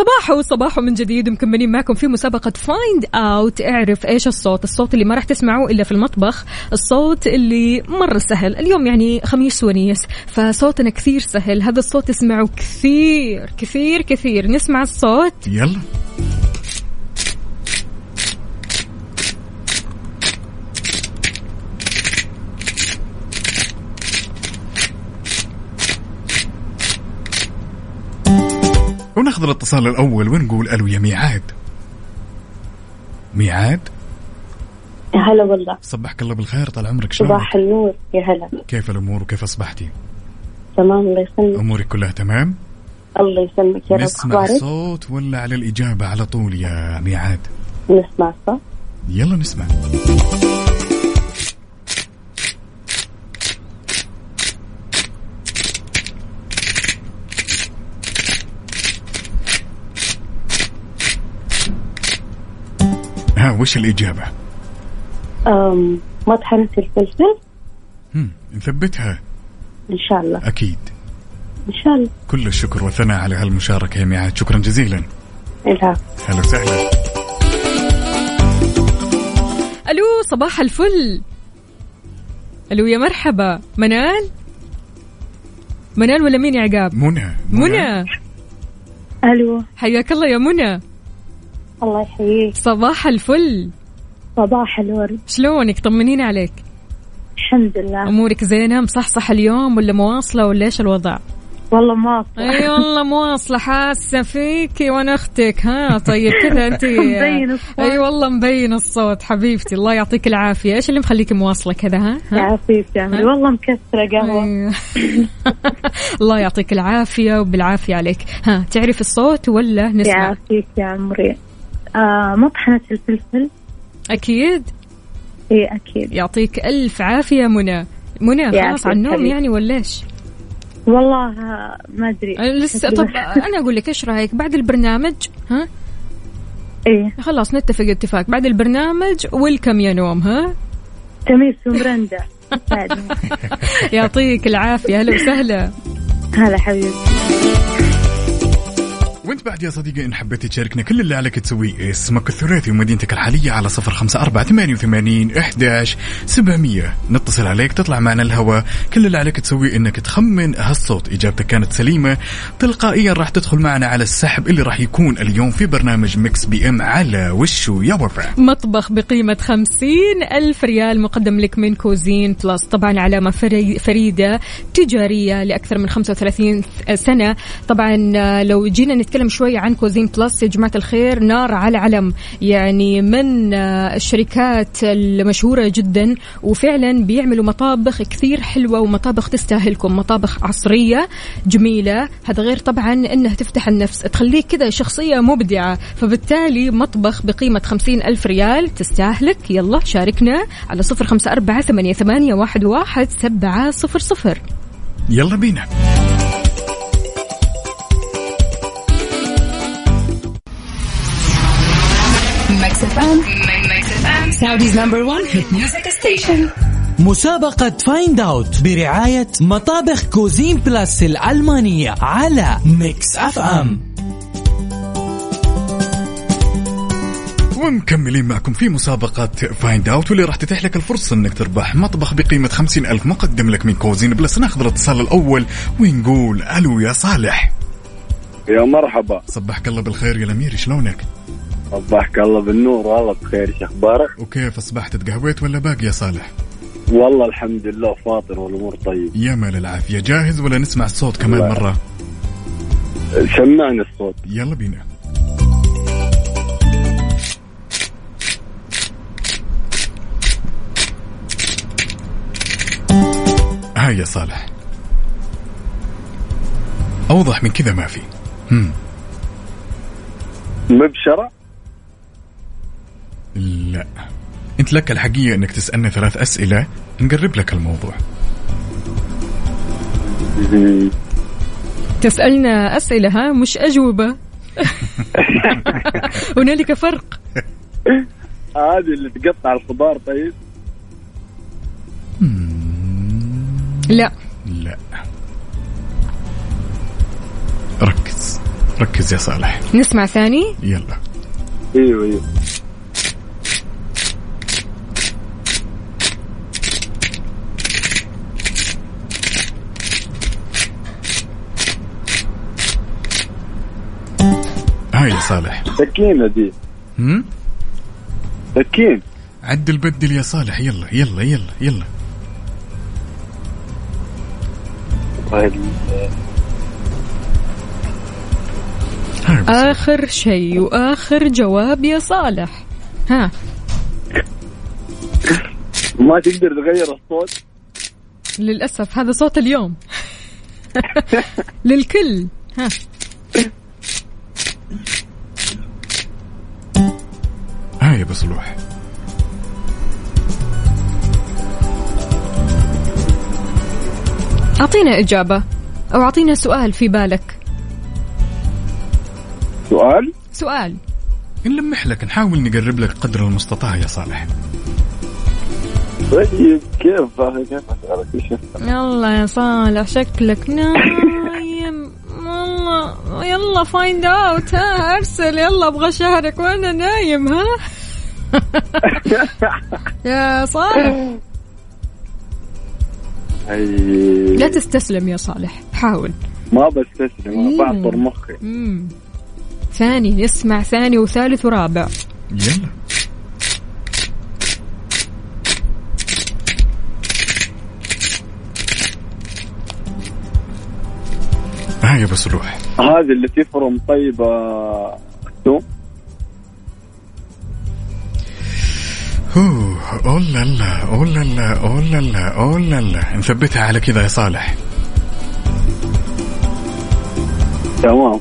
صباحو صباحو من جديد مكملين معكم في مسابقة Find Out اعرف إيش الصوت الصوت اللي ما راح تسمعوه إلا في المطبخ الصوت اللي مرة سهل. اليوم يعني خميس ونيس فصوتنا كثير سهل. هذا الصوت تسمعه كثير كثير كثير. نسمع الصوت. يلا. وناخذ الاتصال الأول ونقول ألو يا ميعاد. ميعاد؟ هلا والله. صبحك الله بالخير طال عمرك شلونك؟ صباح النور يا هلا. كيف الأمور وكيف أصبحتي؟ تمام الله يسلمك. أمورك كلها تمام؟ الله يسلمك يا رب. نسمع الصوت ولا على الإجابة على طول يا ميعاد؟ نسمع الصوت يلا نسمع. ها وش الإجابة؟ أم، مطحنة الفلفل هم. نثبتها. إن شاء الله. أكيد. إن شاء الله. كل الشكر والثناء على هالمشاركة يا ميعاد. شكرا جزيلا. العفو هلا وسهلا. ألو صباح الفل. ألو يا مرحبا. منال؟ منال ولا مين يا عقاب؟ منى. منى. ألو. حياك الله يا منى. الله يحييك. صباح الفل. صباح الورد. شلونك؟ طمنين عليك. الحمد لله. أمورك زينة؟ مصحصح اليوم ولا مواصلة ولا إيش الوضع؟ والله ما إي والله مواصلة حاسة فيكي وأنا أختك ها؟ طيب كذا أنت؟ مبين الصوت. إي والله مبين الصوت حبيبتي الله يعطيك العافية. إيش اللي مخليكي مواصلة كذا ها, ها؟ يعافيك يا عمري والله مكسرة قهوة. أيوه. الله يعطيك العافية وبالعافية عليك. ها تعرف الصوت ولا نسمع؟ يعافيك يا عمري. آه مطحنة الفلفل. أكيد. إي أكيد. يعطيك ألف عافية منى. منى خلاص على النوم. يعني ولا إيش؟ والله ما أدري. لسه طب أنا أقول لك إيش رأيك؟ بعد البرنامج ها؟ إيه خلاص نتفق اتفاق. بعد البرنامج ويلكم يا نوم ها؟ تميس ومرندا. يعطيك العافية. أهلا وسهلا. هلا حبيبي. وانت بعد يا صديقي إن حبيت تشاركنا كل اللي عليك تسويه اسمك الثلاثي ومدينتك الحالية على صفر خمسة أربعة ثمانية وثمانين إحداش سبعمية. نتصل عليك تطلع معنا الهواء. كل اللي عليك تسويه إنك تخمن هالصوت. إجابتك كانت سليمة. تلقائيا راح تدخل معنا على السحب اللي راح يكون اليوم في برنامج Mix PM على وشو يا وفاء. مطبخ بقيمة خمسين ألف ريال مقدم لك من Cuisine Plus. طبعا علامة فري- فريدة تجارية لأكثر من 35 سنة. طبعا آه، لو جينا نتكلم شوي عن Cuisine Plus. يا جماعة الخير نار على علم. يعني من آه، الشركات المشهورة جدا وفعلا بيعملوا مطابخ كثير حلوة ومطابخ تستاهلكم مطابخ عصرية جميلة. هذا غير طبعا إنها تفتح النفس تخليك كذا شخصية مبدعة. فبالتالي مطبخ بقيمة خمسين ألف ريال تستاهلك. يلا شاركنا على صفر خمسة أربعة ثمانية, واحد سبعة صفر صفر. يلا بينا. Mix FM. Mix FM. Saudi's number one hit music station. مسابقة Find Out برعاية مطابخ Cuisine Plus الألمانية على Mix FM ومكملين معكم في مسابقة Find Out واللي راح تتيح لك الفرصة إنك تربح مطبخ بقيمة خمسين ألف مقدم لك من Cuisine Plus ناخذ الاتصال الأول ونقول ألو يا صالح يا مرحبا صبحك الله بالخير يا الأمير شلونك؟ صبحك الله بالنور والله بخير إيش أخبارك؟ وكيف أصبحت تقهويت ولا باقي يا صالح؟ والله الحمد لله فاطر والأمور طيب يا مال العافية جاهز ولا نسمع الصوت كمان الله. مرة؟ سمعني الصوت يلا بينا هاي يا صالح أوضح من كذا ما في هم. لا. انت لك الحقيقة انك تسألنا ثلاث أسئلة نقرب لك الموضوع. تسألنا أسئلة ها مش أجوبة. هنالك فرق. هذه اللي تقطع الخضار طيب. لا. لا. ركز. ركز يا صالح. نسمع ثاني. يلا. أيوه أيوه. صالح. سكينة دي هم؟ سكين. عدل بدل يا صالح يلا يلا يلا يلا. هاي بس. آخر شيء وآخر جواب يا صالح. ها. ما تقدر تغير الصوت؟ للأسف هذا صوت اليوم. للكل. ها. هاي يا بصلوح أعطينا إجابة أو أعطينا سؤال في بالك. سؤال؟ سؤال. نلمح لك نحاول نقرب لك قدر المستطاع يا صالح. طيب كيف؟ كيف؟ اسالك يلا يا صالح شكلك نايم. والله يلا Find Out ها أرسل يلا أبغى شهرك وأنا نايم ها. يا صالح. أي... لا تستسلم يا صالح. حاول. ما بستسلم. أنا بعصر مخي. مم. ثاني نسمع ثاني وثالث ورابع. يلا. هاي بس روح. هذه اللي تفرم طيبة. الثوم أوه أوه لا لا أوه لا لا أوه لا لا أوه لا نثبتها على كذا يا صالح. تمام.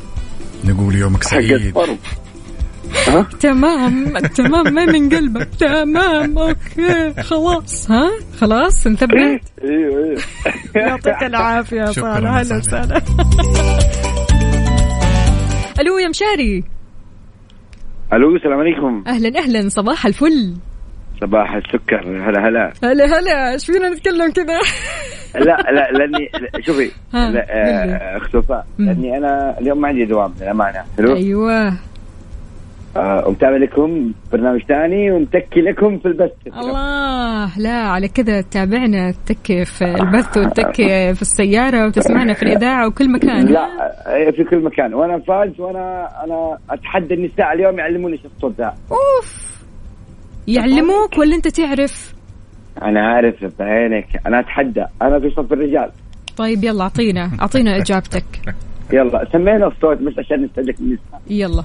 نقول يومك حق سعيد. تمام تمام ما من قلبك. تمام أوكي خلاص ها؟ خلاص نثبت أيوه أيوه يعطيك العافية يا صالح. أهلا. وسهلا. ألو يا مشاري. ألو السلام عليكم. أهلا أهلا صباح الفل. صباح السكر. هلا هلا. هلا هلا. إيش فينا نتكلم كذا لا لا لاني لا، شوفي لا،. آه، اخت وفاء. لأني أنا اليوم ما عندي دوام للأمانة. حلو؟ أيوه. آه، ومتابع لكم برنامج ثاني ومتكي لكم في البث. الله. لا على كذا تتابعنا تتكي في البث وتتكي في السيارة وتسمعنا في الإذاعة وكل مكان. لا آه، في كل مكان. وأنا فاز وأنا أنا أتحدى النساء اليوم يعلموني إيش الصوت ذا. أوف. يعلموك ولا أنت تعرف؟ أنا عارف بعينك. أنا أتحدى. أنا في صف الرجال. طيب يلا أعطينا. أعطينا إجابتك. يلا سمينا الصوت بس عشان نستهلك النساء يلا.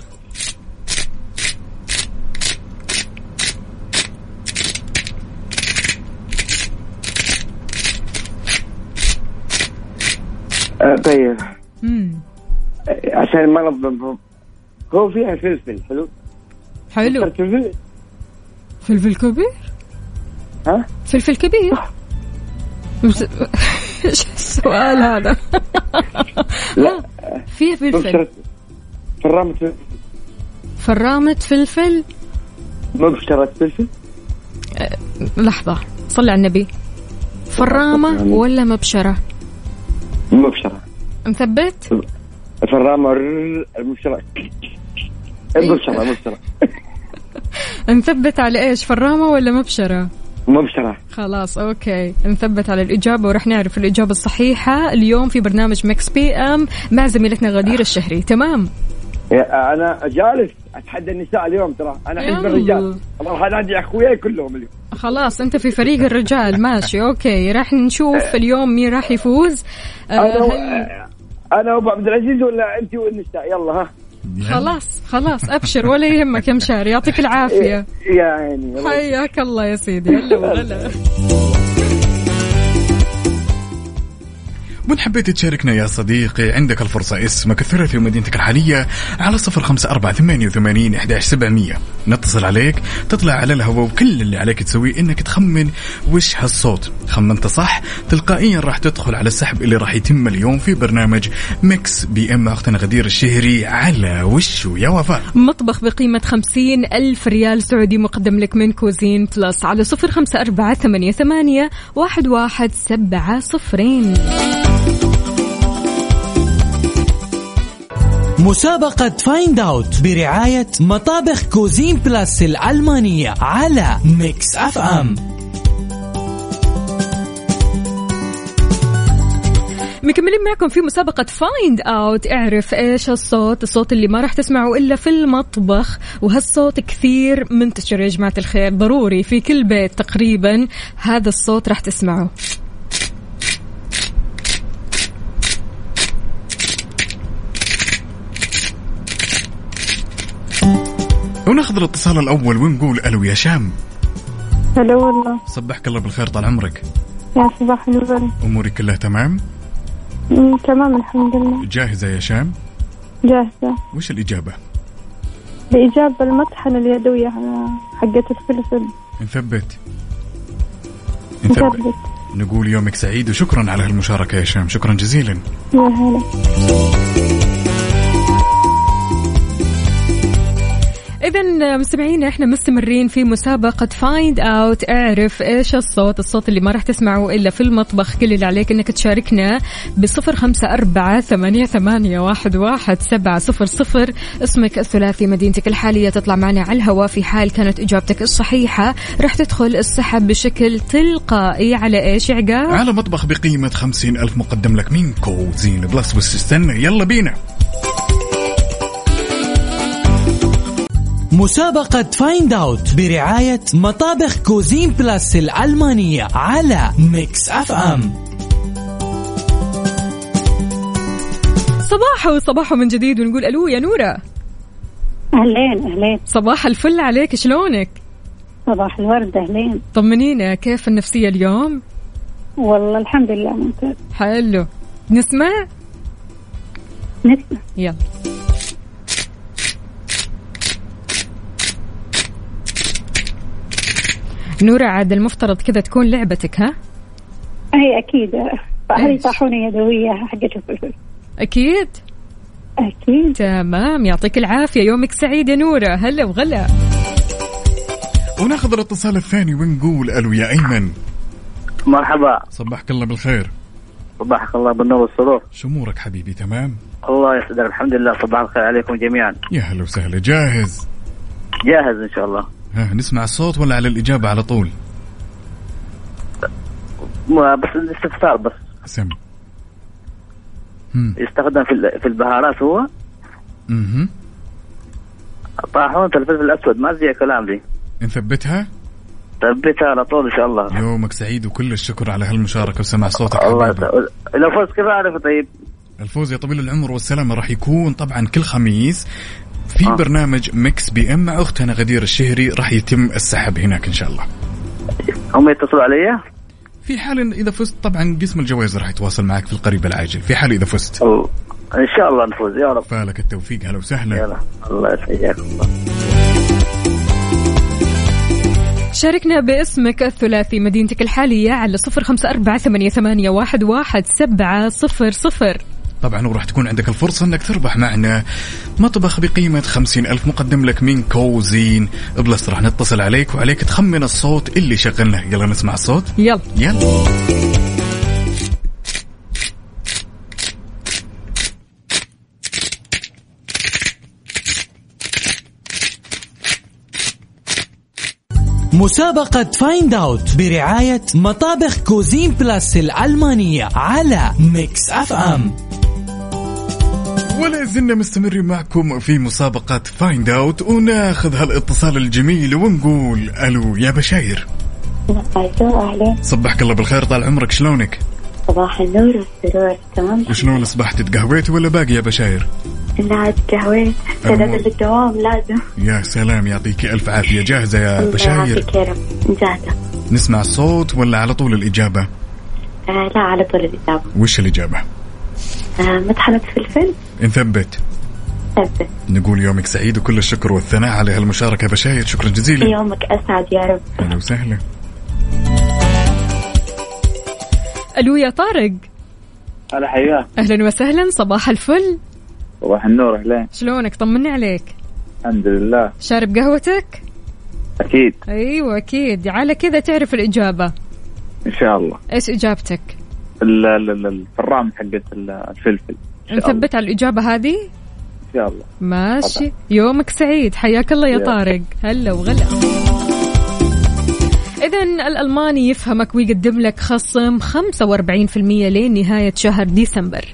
آه، طيب. مم. آه، عشان ما نظلم هو فيها فلفل حلو؟ حلو. فلفل كبير؟ ها؟ فلفل كبير. إيش السؤال هذا؟ لا فيها فلفل. فرامة فلفل. فرامة فلفل. مبشرة فلفل. لحظة صلي على النبي. فرامة ولا مبشرة؟ مبشرة. مثبت؟ فرامة رر- المبشرة. المبشرة مبشرة نثبت على إيش فرامة ولا مبشرة؟ مبشرة. خلاص okay. نثبت على الإجابة ورح نعرف الإجابة الصحيحة. اليوم في برنامج Mix PM مع زميلتنا غدير الشهري. تمام؟ أنا جالس أتحدى النساء اليوم ترى. أنا حزب يلا. الرجال. راح انادي اخوياي كلهم اليوم. خلاص أنت في فريق الرجال. ماشي okay. راح نشوف اليوم مين راح يفوز. آه أنا و... هل... أنا وأبو عبد العزيز ولا أنت والنساء؟ يلا ها. خلاص خلاص أبشر ولا يهمك يا مشاري يعطيك العافية. يا عيني. حياك الله يا سيدي. هلا وغلا. وإن حبيت تشاركنا يا صديقي عندك الفرصة اسمك الثلاثي ومدينتك الحالية على صفر خمسة أربعة ثمانية وثمانين إحداش سبعمية. نتصل عليك تطلع على الهواء وكل اللي عليك تسويه إنك تخمن وش هالصوت. خمنت صح تلقائيا راح تدخل على السحب اللي راح يتم اليوم في برنامج Mix PM. أختنا غدير الشهري على وشو يا وفاء؟ مطبخ بقيمة خمسين ألف ريال سعودي مقدم لك من Cuisine Plus على صفر خمسة أربعة ثمانية, ثمانية واحد, واحد سبعة صفرين. مسابقة Find Out برعاية مطابخ Cuisine Plus الألمانية على Mix FM مكملين معكم في مسابقة Find Out اعرف إيش الصوت الصوت اللي ما راح تسمعه إلا في المطبخ وهالصوت كثير منتشر يا جماعة الخير ضروري في كل بيت تقريبا هذا الصوت راح تسمعه. وناخذ الاتصال الأول ونقول ألو يا شام. هلا والله. صبحك الله بالخير طال عمرك. يا صباح الورد. أمورك كلها تمام؟ تمام الحمد لله. جاهزة يا شام؟ جاهزة. وش الإجابة؟ الإجابة المطحنة اليدوية حقة الفلفل. نثبت نثبت نقول يومك سعيد وشكرا على هالمشاركة يا شام شكرا جزيلا. يا هلا. إذا إذا مستمعينا إحنا مستمرين في مسابقة Find Out اعرف إيش الصوت الصوت اللي ما راح تسمعه إلا في المطبخ. كل اللي عليك إنك تشاركنا بصفر خمسة أربعة ثمانية, ثمانية واحد, واحد سبعة صفر صفر. اسمك الثلاثي مدينتك الحالية تطلع معنا على الهواء في حال كانت إجابتك الصحيحة. راح تدخل السحب بشكل تلقائي على إيش عقاب؟ على مطبخ بقيمة خمسين ألف مقدم لك من Cuisine Plus بس استنى يلا بينا. مسابقة Find Out برعاية مطابخ Cuisine Plus الألمانية على Mix FM صباحو صباحو من جديد ونقول ألو يا نورة. أهلين أهلين. صباح الفل عليك شلونك؟ صباح الورد أهلين. طمنينا كيف النفسية اليوم؟ والله الحمد لله ممتاز. حلو. نسمع؟ نسمع. يلا. نورة عاد المفترض كذا تكون لعبتك ها؟ هي أكيد. هذه؟ طاحونة يدوية حقت الفلفل أكيد. أكيد. تمام. يعطيك العافية. يومك سعيد يا نورة. هلا وغلا. وناخذ الاتصال الثاني ونقول ألو يا أيمن. مرحبا. صبحك الله بالخير. صباحك الله بالنور والسرور. شو أمورك حبيبي تمام؟ الله يسعدك الحمد لله. صباح الخير عليكم جميعا. يا هلا وسهلا. جاهز؟ جاهز إن شاء الله. ها نسمع الصوت ولا على الإجابة على طول؟ ما- بس الاستفسار بس. سم. يستخدم في في البهارات هو؟ مهم. طاحونة الفلفل الأسود ما فيها كلام دي نثبتها؟ ثبتها على طول إن شاء الله. يومك سعيد وكل الشكر على هالمشاركة وسمع صوتك الله. لو فزت كيف اعرف طيب؟ الفوز يا طويل العمر والسلامة راح يكون طبعا كل خميس في آه. برنامج Mix PM مع أختنا غدير الشهري. راح يتم السحب هناك إن شاء الله. هم يتصلوا علي؟ في حال إذا فزت طبعا قسم الجوائز راح يتواصل معك في القريب العاجل. في حال إذا فزت. إن شاء الله نفوز يا رب. فالك التوفيق. هلا وسهلا. يلا الله يسعدك. الله شاركنا باسمك الثلاثي مدينتك الحالية على صفر خمسة أربعة ثمانية, ثمانية واحد, واحد سبعة صفر صفر. طبعا وراح تكون عندك الفرصة إنك تربح معنا مطبخ بقيمة خمسين ألف مقدم لك من Cuisine. Plus راح نتصل عليك وعليك تخمن الصوت اللي شغلنا يلا نسمع الصوت. يلا. يلا. مسابقة Find Out برعاية مطابخ Cuisine Plus الألمانية على Mix FM ولا زلنا مستمرين معكم في مسابقة Find Out وناخذ هالاتصال الجميل ونقول ألو يا بشاير. اهلين صبحك الله بالخير. طال عمرك شلونك؟ صباح النور والسرور تمام؟ وشلون أصبحت؟ تقهويت ولا باقي يا بشاير؟ لا قهويت استعداد للدوام لازم. يا سلام يعطيك ألف عافية. جاهزة يا بشاير؟ جاهزة. نسمع الصوت ولا على طول الإجابة؟ آه لا على طول الإجابة. وش الإجابة؟ مطحنة فلفل نثبت. ثبت نقول يومك سعيد وكل الشكر والثناء على هالمشاركة بشاير شكرا جزيلا. يومك أسعد يا رب. أهلا وسهلا. ألو يا طارق. هلا حياك. أهلا وسهلا صباح الفل. صباح النور أهلين. شلونك؟ طمني عليك. الحمد لله. شارب قهوتك؟ أكيد. أيوة أكيد. على كذا تعرف الإجابة. إن شاء الله. إيش إجابتك؟ ال- ال- ال- الفرام حقت ال- الفلفل. نثبت على الإجابة هذه؟ إن شاء الله. ماشي. يومك سعيد. حياك الله يا يا. طارق. هلا وغلا. إذا الألماني يفهمك ويقدم لك خصم 45% لين نهاية شهر ديسمبر.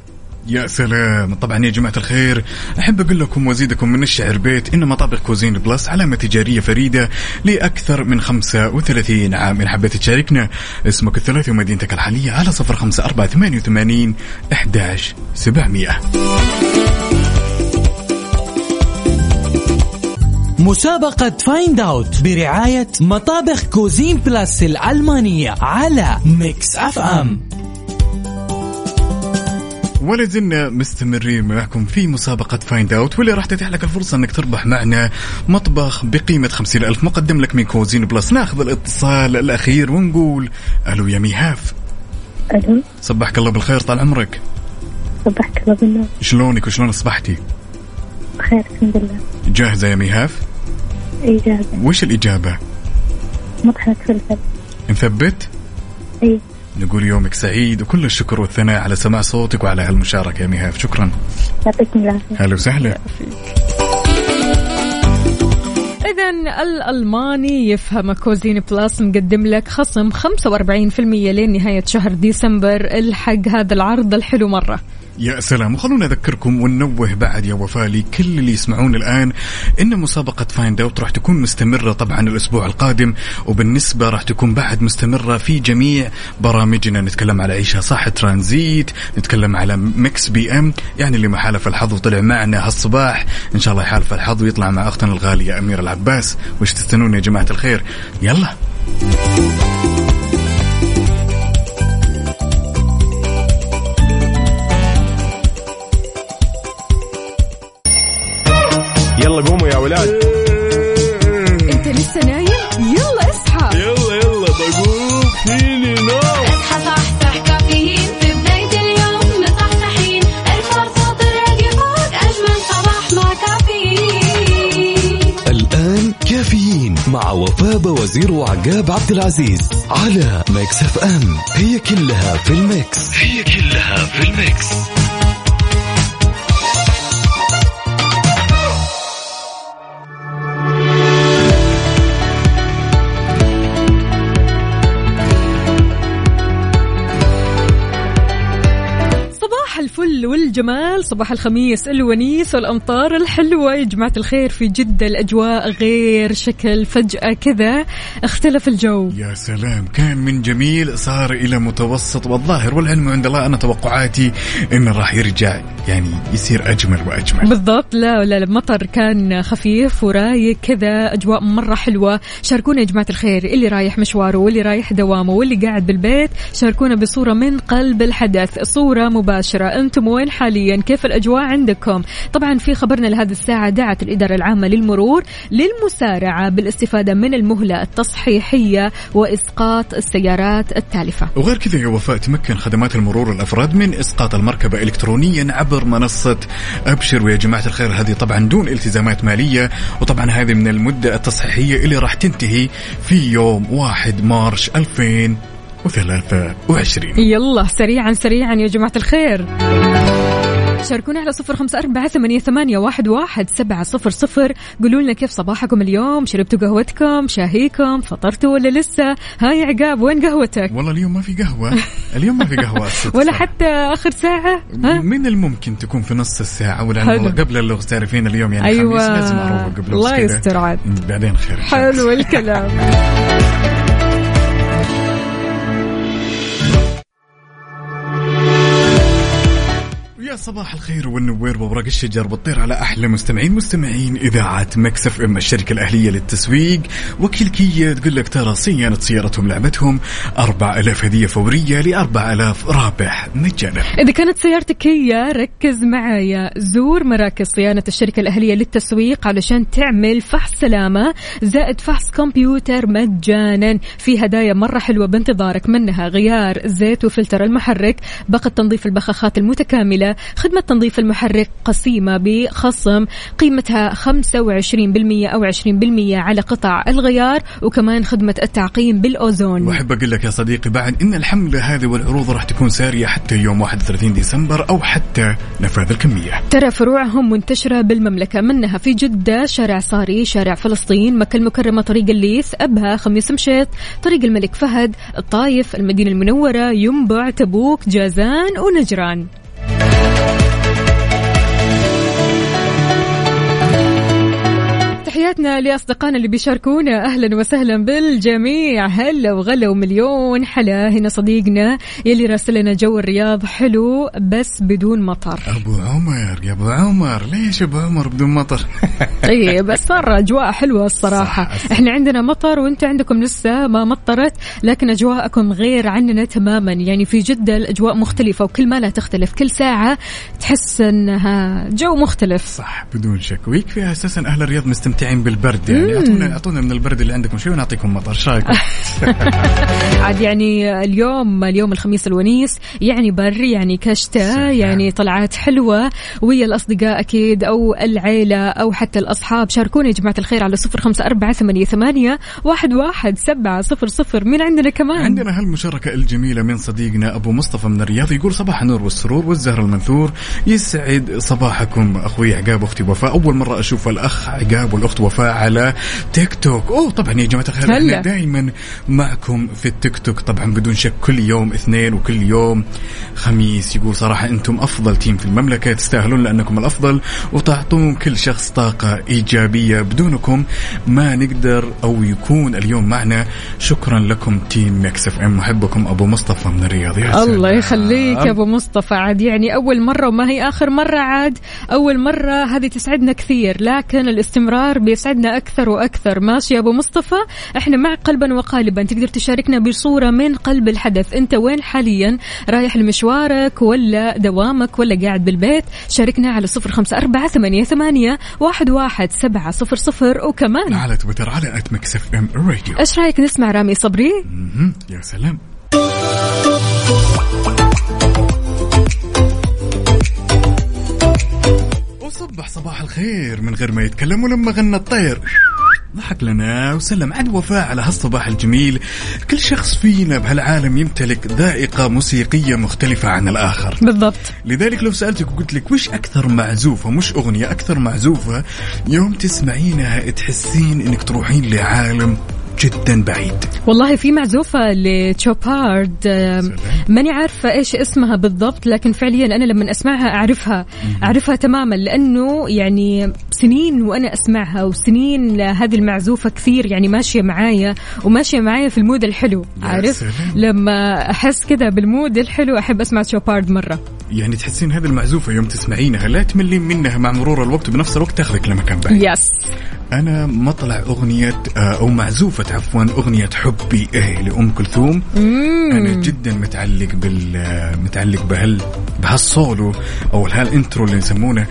يا سلام. طبعا يا جماعة الخير أحب أقول لكم وأزيدكم من الشعر بيت إن مطابخ Cuisine Plus علامة تجارية فريدة لأكثر من 35 عام. إن حبيت تشاركنا اسمك الثلاثي ومدينتك الحالية على صفر خمسة أربعة ثمانية وثمانين أحداش سبعمية. مسابقة Find Out برعاية مطابخ Cuisine Plus الألمانية على Mix FM ولا زلنا مستمرين معكم في مسابقة Find Out واللي راح تتيح لك الفرصة إنك تربح معنا مطبخ بقيمة خمسين ألف مقدم لك من Cuisine Plus ناخذ الاتصال الأخير ونقول ألو يا ميهاف. ألو. صبحك الله بالخير طال عمرك. صبحك الله بالنور. شلونك وشلون أصبحتي بخير الحمد لله. جاهزة يا ميهاف؟ إجابة وش الإجابة؟ مطحنة فلفل نثبت؟ إي. نقول يومك سعيد وكل الشكر والثناء على سماع صوتك وعلى هالمشاركة يا ميهاف شكرا. يعطيكم العافية. هلا وسهلا. إذا الألماني يفهم Cuisine Plus مقدم لك خصم 45% لين نهاية شهر ديسمبر. الحق هذا العرض الحلو مرة. يا سلام. وخلونا أذكركم وننوه بعد يا وفاء لكل اللي يسمعون الآن إن مسابقة Find Out راح تكون مستمرة طبعا الأسبوع القادم وبالنسبة راح تكون بعد مستمرة في جميع برامجنا. نتكلم على عيشها صح ترانزيت نتكلم على Mix PM يعني اللي ما حالف الحظ وطلع معنا هالصباح. إن شاء الله يحالف الحظ ويطلع مع أختنا الغالية أميرة العباس. وش تستنون يا جماعة الخير؟ يلا. يلا قوموا يا ولاد. أنت لسه نايم؟ يلا اصحى. يلا يلا بقوم. فيني نوم. اصحى صحصح كافيين. في بداية اليوم مصحصحين الفرصة تراقي فوق أجمل صباح مع كافيين. الآن كافيين مع وفاء بوزير وعقاب عبد العزيز على Mix FM. هي كلها في ال Mix. هي كلها في ال Mix. الفل والجمال صباح الخميس الونيس والأمطار الحلوة. يا جماعة الخير في جدة الأجواء غير شكل فجأة كذا اختلف الجو. يا سلام كان من جميل صار إلى متوسط والظاهر والعلم عند الله أنا توقعاتي انه راح يرجع يعني يصير أجمل وأجمل. بالضبط لا لا المطر كان خفيف ورايق كذا أجواء مرة حلوة. شاركونا يا جماعة الخير اللي رايح مشواره واللي رايح دوامه واللي قاعد بالبيت. شاركونا بصورة من قلب الحدث صورة مباشرة. أنتم وين حاليا. كيف الأجواء عندكم؟ طبعا في خبرنا لهذه الساعة دعت الإدارة العامة للمرور للمسارعة بالاستفادة من المهلة التصحيحية وإسقاط السيارات التالفة. وغير كذا يا وفاء تمكن خدمات المرور الأفراد من إسقاط المركبة الكترونيا عبر منصة أبشر. ويا جماعة الخير هذه طبعا دون التزامات مالية وطبعا هذه من المدة التصحيحية اللي راح تنتهي في يوم 1 مارش 2023 يلا سريعا سريعا يا جماعة الخير. شاركونا على صفر خمسة أربعة ثمانية, ثمانية واحد, واحد سبعة صفر صفر قولوا لنا كيف صباحكم اليوم شربتوا قهوتكم شاهيكم فطرتوا ولا لسه هاي عقاب وين قهوتك والله اليوم ما في قهوة اليوم ما في الصدفة. ولا حتى آخر ساعة ها؟ من الممكن تكون في نص الساعة ولا. والله قبل اللغز تعرفين اليوم يعني أيوة. لازم أروق قبل الله. يستر عاد. بعدين خير. حلو الكلام صباح الخير والنوير وورق الشجر والطير على أحلى مستمعين مستمعين إذاعة Mix FM الشركة الأهلية للتسويق. وكيل كيا تقول لك ترى صيانة سيارتهم لعبتهم 4000 هدية فورية ل 4000 رابح مجانا. إذا كانت سيارتك كيا ركز معايا. زور مراكز صيانة الشركة الأهلية للتسويق علشان تعمل فحص سلامة زائد فحص كمبيوتر مجانا. في هدايا مرة حلوة بانتظارك منها غيار زيت وفلتر المحرك باقة تنظيف البخاخات المتكاملة خدمة تنظيف المحرك قسيمة بخصم قيمتها 25% أو 20% على قطع الغيار وكمان خدمة التعقيم بالأوزون. وأحب أقول لك يا صديقي بعد إن الحملة هذه والعروض راح تكون سارية حتى يوم 31 ديسمبر أو حتى نفاذ الكمية. ترى فروعهم منتشرة بالمملكة منها في جدة شارع صاري شارع فلسطين مكة المكرمة طريق الليث أبها خميس مشيط طريق الملك فهد الطايف المدينة المنورة ينبع تبوك جازان ونجران. تحياتنا لأصدقائنا اللي بيشاركونا أهلا وسهلا بالجميع. هلا وغلا ومليون حلا. هنا صديقنا يلي راسل لنا جو الرياض. حلو بس بدون مطر. أبو عمر يا أبو عمر. ليش أبو عمر بدون مطر؟ اي بس صار أجواء حلوة الصراحة. صح، صح. إحنا عندنا مطر وأنت عندكم لسه ما مطرت لكن أجواءكم غير عننا تماما. يعني في جدة الأجواء مختلفة وكل ما لا تختلف. كل ساعة تحس إنها جو مختلف. صح بدون شك. ويكفي أساسا أهل الرياض مستمتعين. حاسين بالبرد يعني. اعطونا أعطونا من البرد اللي عندكم شوي ونعطيكم مطر. إيش رأيكم؟ عاد يعني اليوم اليوم الخميس الونيس يعني بر يعني كشتة يعني طلعات حلوة. ويا الأصدقاء أكيد أو العيلة أو حتى الأصحاب شاركونا يا جماعة الخير على صفر خمسة أربعة ثمانية, ثمانية واحد, واحد سبعة صفر صفر. مين عندنا كمان؟ عندنا هالمشاركة الجميلة من صديقنا أبو مصطفى من الرياض يقول صباح النور والسرور والزهر المنثور. يسعد صباحكم أخوي عقاب أختي وفاء. أول مرة أشوف الأخ عقاب والأخت وفاء على تيك توك أوه طبعا يا جماعة الخير. إحنا دائما معكم في التيك توك طبعا بدون شك كل يوم اثنين وكل يوم خميس. يقول صراحة أنتم أفضل team في المملكة تستاهلون لأنكم الأفضل وتعطون كل شخص طاقة إيجابية بدونكم ما نقدر أو يكون اليوم معنا. شكرا لكم team Mix FM محبكم أبو مصطفى من الرياض. يا الله. يخليك أبو مصطفى. عاد يعني أول مرة وما هي آخر مرة عاد؟ أول مرة هذه تسعدنا كثير لكن الاستمرار بيسعدنا أكثر وأكثر. ماشي يا أبو مصطفى. إحنا مع قلبا وقالبا. تقدر تشاركنا بصورة من قلب الحدث. أنت وين حاليا؟ رايح لمشوارك ولا دوامك ولا قاعد بالبيت؟ شاركنا على صفر خمسة أربعة ثمانية, ثمانية واحد, واحد سبعة صفر صفر. وكمان على تويتر على at Mix FM Radio إيش رأيك نسمع رامي صبري. يا سلام. وصبح صباح الخير من غير ما يتكلم ولما غنى الطير. ضحك لنا وسلم عد وفاء على هالصباح الجميل. كل شخص فينا بهالعالم يمتلك ذائقة موسيقية مختلفة عن الآخر. بالضبط. لذلك لو سألتك وقلت لك وش أكثر معزوفة مش أغنية أكثر معزوفة يوم تسمعينها تحسين إنك تروحين لعالم جدا بعيد. والله في معزوفة لتشوبارد. ماني عارفة إيش اسمها بالضبط لكن فعليا أنا لما أسمعها أعرفها أعرفها تماما لأنه يعني سنين وأنا أسمعها وسنين هذه المعزوفة كثير يعني ماشية معايا وماشية معايا في ال mood الحلو عارف. لما أحس كذا بال mood الحلو أحب أسمع Chopard مرة. يعني تحسين هذه المعزوفة يوم تسمعينها لا تملين منها مع مرور الوقت وبنفس الوقت تاخذك لمكان بعيد. yes أنا مطلع أغنية آه، أو معزوفة عفوا أغنية حب إيه لأم كلثوم. أنا جدا متعلق بال آه، متعلق بهال بهالصولو أو هال intro اللي يسمونه.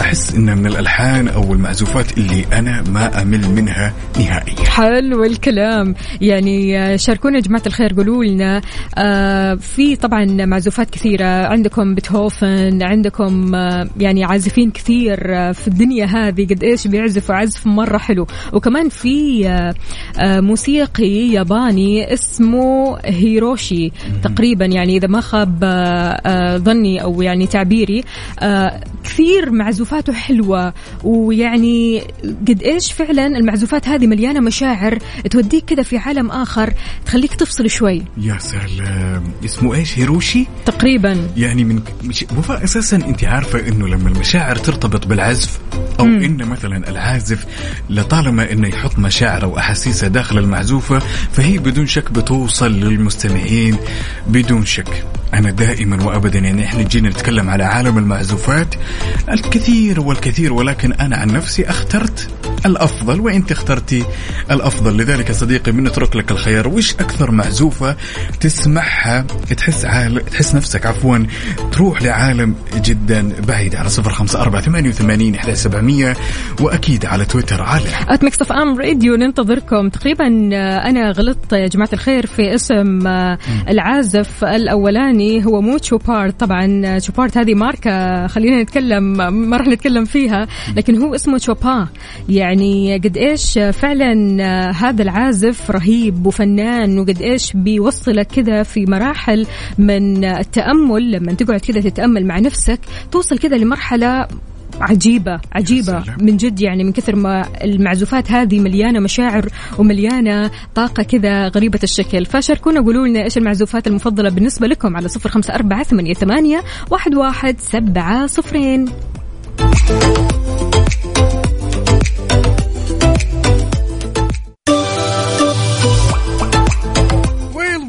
أحس إنه من الألحان أو المعزوفات اللي أنا ما أمل منها نهائيا. حلو الكلام. يعني آه، شاركونا يا جماعة الخير قولوا لنا آه، في طبعا معزوفات كثيرة. عندكم بيتهوفن عندكم آه، يعني عازفين كثير في الدنيا هذه. قد إيش بيعزفوا عزف مرة حلو. وكمان في آه، آه، موسيقي ياباني اسمه هيروشي تقريبا. يعني إذا ما خاب آه، ظني أو يعني تعبيري كثير معزوفاته حلوة. ويعني قد إيش فعلا المعزوفات هذه مليانة مشاعر توديك كذا في عالم آخر تخليك تفصل شوي. يا سلام. اسمه إيش؟ هيروشي؟ تقريبا. يعني من وفاء أساسا أنت عارفة إنه لما المشاعر ترتبط بالعزف أو مم. إن مثلا العازف لطالما انه يحط مشاعره واحاسيسه داخل المعزوفة فهي بدون شك بتوصل للمستمعين. بدون شك. أنا دائما وابدا يعني إحنا جينا نتكلم على عالم المعزوفات. الكثير والكثير ولكن أنا عن نفسي أخترت الأفضل وانت اخترتي الأفضل. لذلك صديقي بنترك لك الخيار. وش أكثر معزوفة تسمعها تحس عال... تحس نفسك عفوا تروح لعالم جدا بعيد؟ على صفر خمسة أربعة ثمانية وثمانين إحدى سبعمية. وأكيد على تويتر. على at Mix FM Radio ننتظركم. تقريبا آه، أنا غلطت يا جماعة الخير في اسم آه، العازف الأولاني. هو مو Chopard طبعا آه، Chopard هذه ماركة خلينا نتكلم ما راح نتكلم فيها. لكن هو اسمه تشوبا يعني قد إيش فعلا آه، هذا العازف رهيب وفنان وقد إيش بيوصلك كذا في مراحل من التأمل. لما تقعد كذا تتأمل مع نفسك توصل كذا لمرحلة عجيبة عجيبة من جد يعني من كثر ما المعزوفات هذه مليانة مشاعر ومليانة طاقة كذا غريبة الشكل. فشاركونا قولوا لنا إيش المعزوفات المفضلة بالنسبة لكم على صفر خمسة أربعة ثمانية, ثمانية واحد, واحد سبعة صفرين.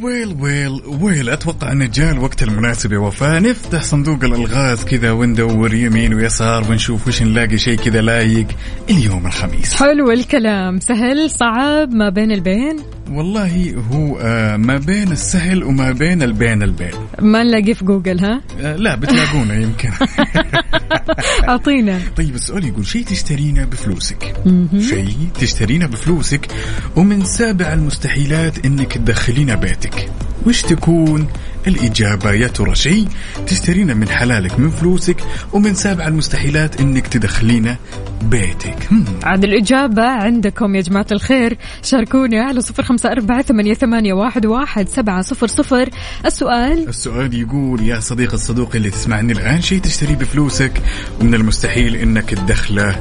ويل ويل ويل. أتوقع أن جاء الوقت المناسب يا وفاء. نفتح صندوق الألغاز كذا وندور يمين ويسار ونشوف وش نلاقي شيء كذا لايق اليوم الخميس. حلو الكلام. سهل صعب ما بين البين؟ والله هو آه ما بين السهل وما بين البين البين. ما نلاقيه في جوجل ها؟ آه لا بتلاقونا يمكن. أعطينا. طيب السؤال يقول شيء تشترينه بفلوسك. شيء تشترينه بفلوسك ومن سابع المستحيلات إنك تدخلينه بيتك. وش تكون؟ الإجابة يا ترى شيء تشترينه من حلالك من فلوسك ومن سابع المستحيلات إنك تدخلينه بيتك. عاد الإجابة عندكم يا جماعة الخير. شاركونا على صفر خمسة أربعة ثمانية, ثمانية واحد, واحد سبعة صفر صفر. السؤال؟ السؤال يقول يا صديق الصدوق اللي تسمعني الآن شيء تشتريه بفلوسك؟ ومن المستحيل إنك تدخله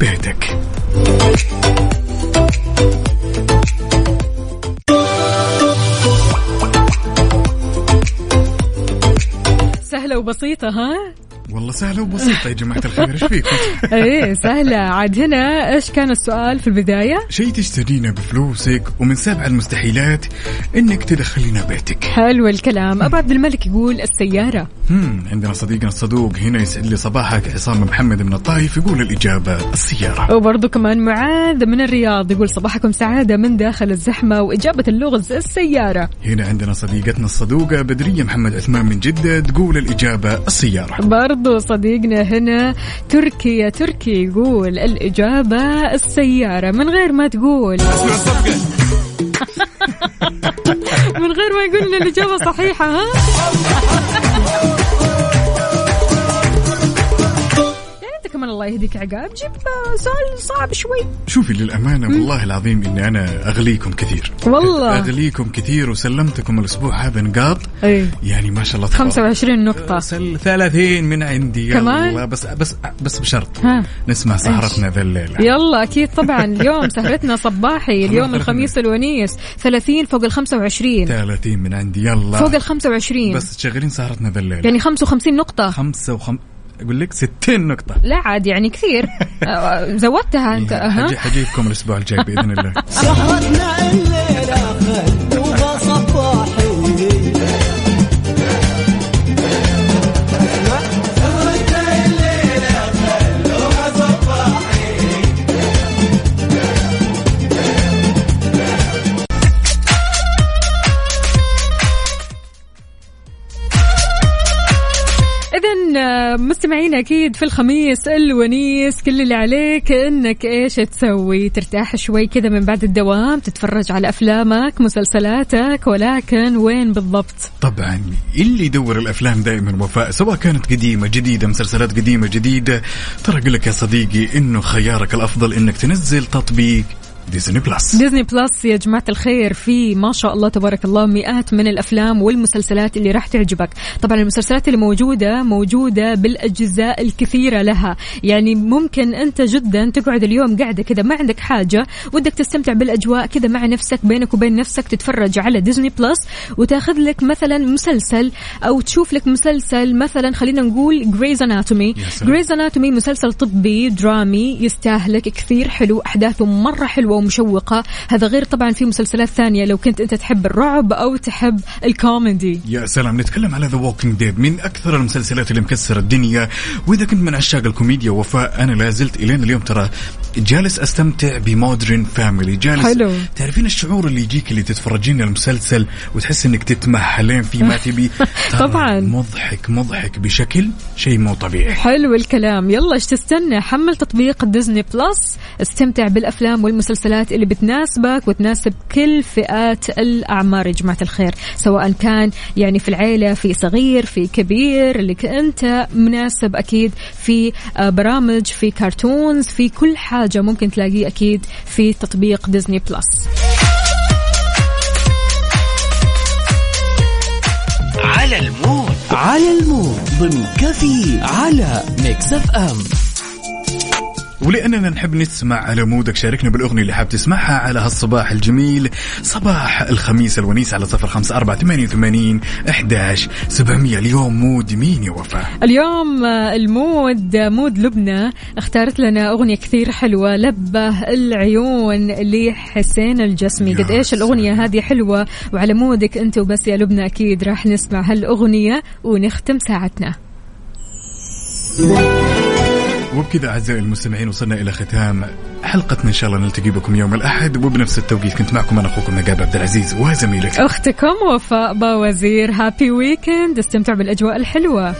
بيتك. سهلة وبسيطة ها؟ والله سهلة وبسيطة يا جماعة الخير. إيش فيكم؟ إيه سهلة. عاد هنا إيش كان السؤال في البداية؟ شيء تشترينه بفلوسك ومن سابع المستحيلات إنك تدخلينه بيتك. حلو الكلام. أبو عبد الملك يقول السيارة. هم عندنا صديقنا الصدوق هنا يسعد لي صباحك. عصام محمد من الطايف يقول الإجابة السيارة. وبرضو كمان معاذ من الرياض يقول صباحكم سعادة من داخل الزحمة وإجابة اللغز السيارة. هنا عندنا صديقتنا الصدوقة بدرية محمد عثمان من جدة تقول الإجابة السيارة. برضو صديقنا هنا تركي يا تركي يقول الإجابة السيارة من غير ما تقول. من غير ما يقول لنا الإجابة صحيحة ها؟ من الله يهديك عقاب. جيب آه، سؤال صعب شوي. شوفي للأمانة والله العظيم إني أنا أغليكم كثير. والله. أغليكم كثير وسلمتكم الأسبوع هذا نقاط. أيه. يعني ما شاء الله تبارك. 25 نقطة. آه، 30 من عندي. كمان؟ يلا بس بس بس بشرط. ها. نسمع سهرتنا ذا الليلة. يلا أكيد طبعا. اليوم سهرتنا صباحي اليوم الخميس الونيس. 30 فوق ال 25 30 من عندي. يلا. فوق ال 25 بس تشغلين سهرتنا ذا الليلة. يعني 55 نقطة. 55 أقول لك 60 نقطة. لا عاد يعني كثير. آه، زودتها أنت. إيه، حجيبكم الأسبوع الجاي بإذن الله. سهرتنا الليلة. مستمعين أكيد في الخميس الونيس كل اللي عليك إنك إيش تسوي؟ ترتاح شوي كذا من بعد الدوام تتفرج على أفلامك مسلسلاتك ولكن وين بالضبط؟ طبعا اللي يدور الأفلام دائما وفاء سواء كانت قديمة جديدة مسلسلات قديمة جديدة ترى أقول لك يا صديقي إنه خيارك الأفضل إنك تنزل تطبيق Disney Plus Disney Plus يا جماعة الخير في ما شاء الله تبارك الله مئات من الأفلام والمسلسلات اللي راح تعجبك. طبعا المسلسلات اللي موجودة موجودة بالأجزاء الكثيرة لها. يعني ممكن أنت جدا تقعد اليوم قاعدة كذا ما عندك حاجة ودك تستمتع بالأجواء كذا مع نفسك بينك وبين نفسك تتفرج على Disney Plus وتأخذ لك مثلا مسلسل أو تشوف لك مسلسل مثلا خلينا نقول Grey's Anatomy سلام. Grey's Anatomy مسلسل طبي درامي يستاهلك كثير حلو أحداثه مرة حلوة ومشوقة. هذا غير طبعا في مسلسلات ثانية لو كنت أنت تحب الرعب أو تحب الكوميدي. يا سلام نتكلم على The Walking Dead من أكثر المسلسلات اللي مكسرة الدنيا. وإذا كنت من عشاق الكوميديا وفاء أنا لا زلت الين اليوم. ترى جالس أستمتع ب Modern Family. جالس حلو. تعرفين الشعور اللي يجيك اللي تتفرجين المسلسل وتحس إنك تتمهلين فيه ما تبي؟ طبعاً. مضحك مضحك بشكل شيء مو طبيعي. حلو الكلام. يلا إيش تستنى؟ حمل تطبيق Disney Plus استمتع بالأفلام والمسلسلات اللي بتناسبك وتناسب كل فئات الأعمار يا جماعة الخير. سواء كان يعني في العيلة في صغير في كبير لك أنت مناسب أكيد في آه، برامج في cartoons في كل حاجة. ممكن تلاقيه أكيد في تطبيق Disney Plus. على ال mood. على ال mood. ضمن كفي على Mix FM. ولأننا نحب نسمع على mood ك. شاركنا بالأغنية اللي حاب تسمعها على هالصباح الجميل. صباح الخميس الونيس على صفر خمسة أربعة ثمانية وثمانين أحداش سبعمية. اليوم mood مين يا وفاء اليوم ال mood mood لبنى. اختارت لنا أغنية كثير حلوة لبه العيون لحسين الجسمي. قد إيش الأغنية هذه حلوة؟ وعلى mood ك أنت وبس يا لبنى أكيد راح نسمع هالأغنية ونختم ساعتنا. وبكذا أعزائي المستمعين وصلنا إلى ختام حلقتنا إن شاء الله. نلتقي بكم يوم الأحد وبنفس التوقيت كنت معكم أنا أخوكم نقاب عبد العزيز. وزميلك أختكم وفاء باوزير. هابي ويكند استمتع بالأجواء الحلوة.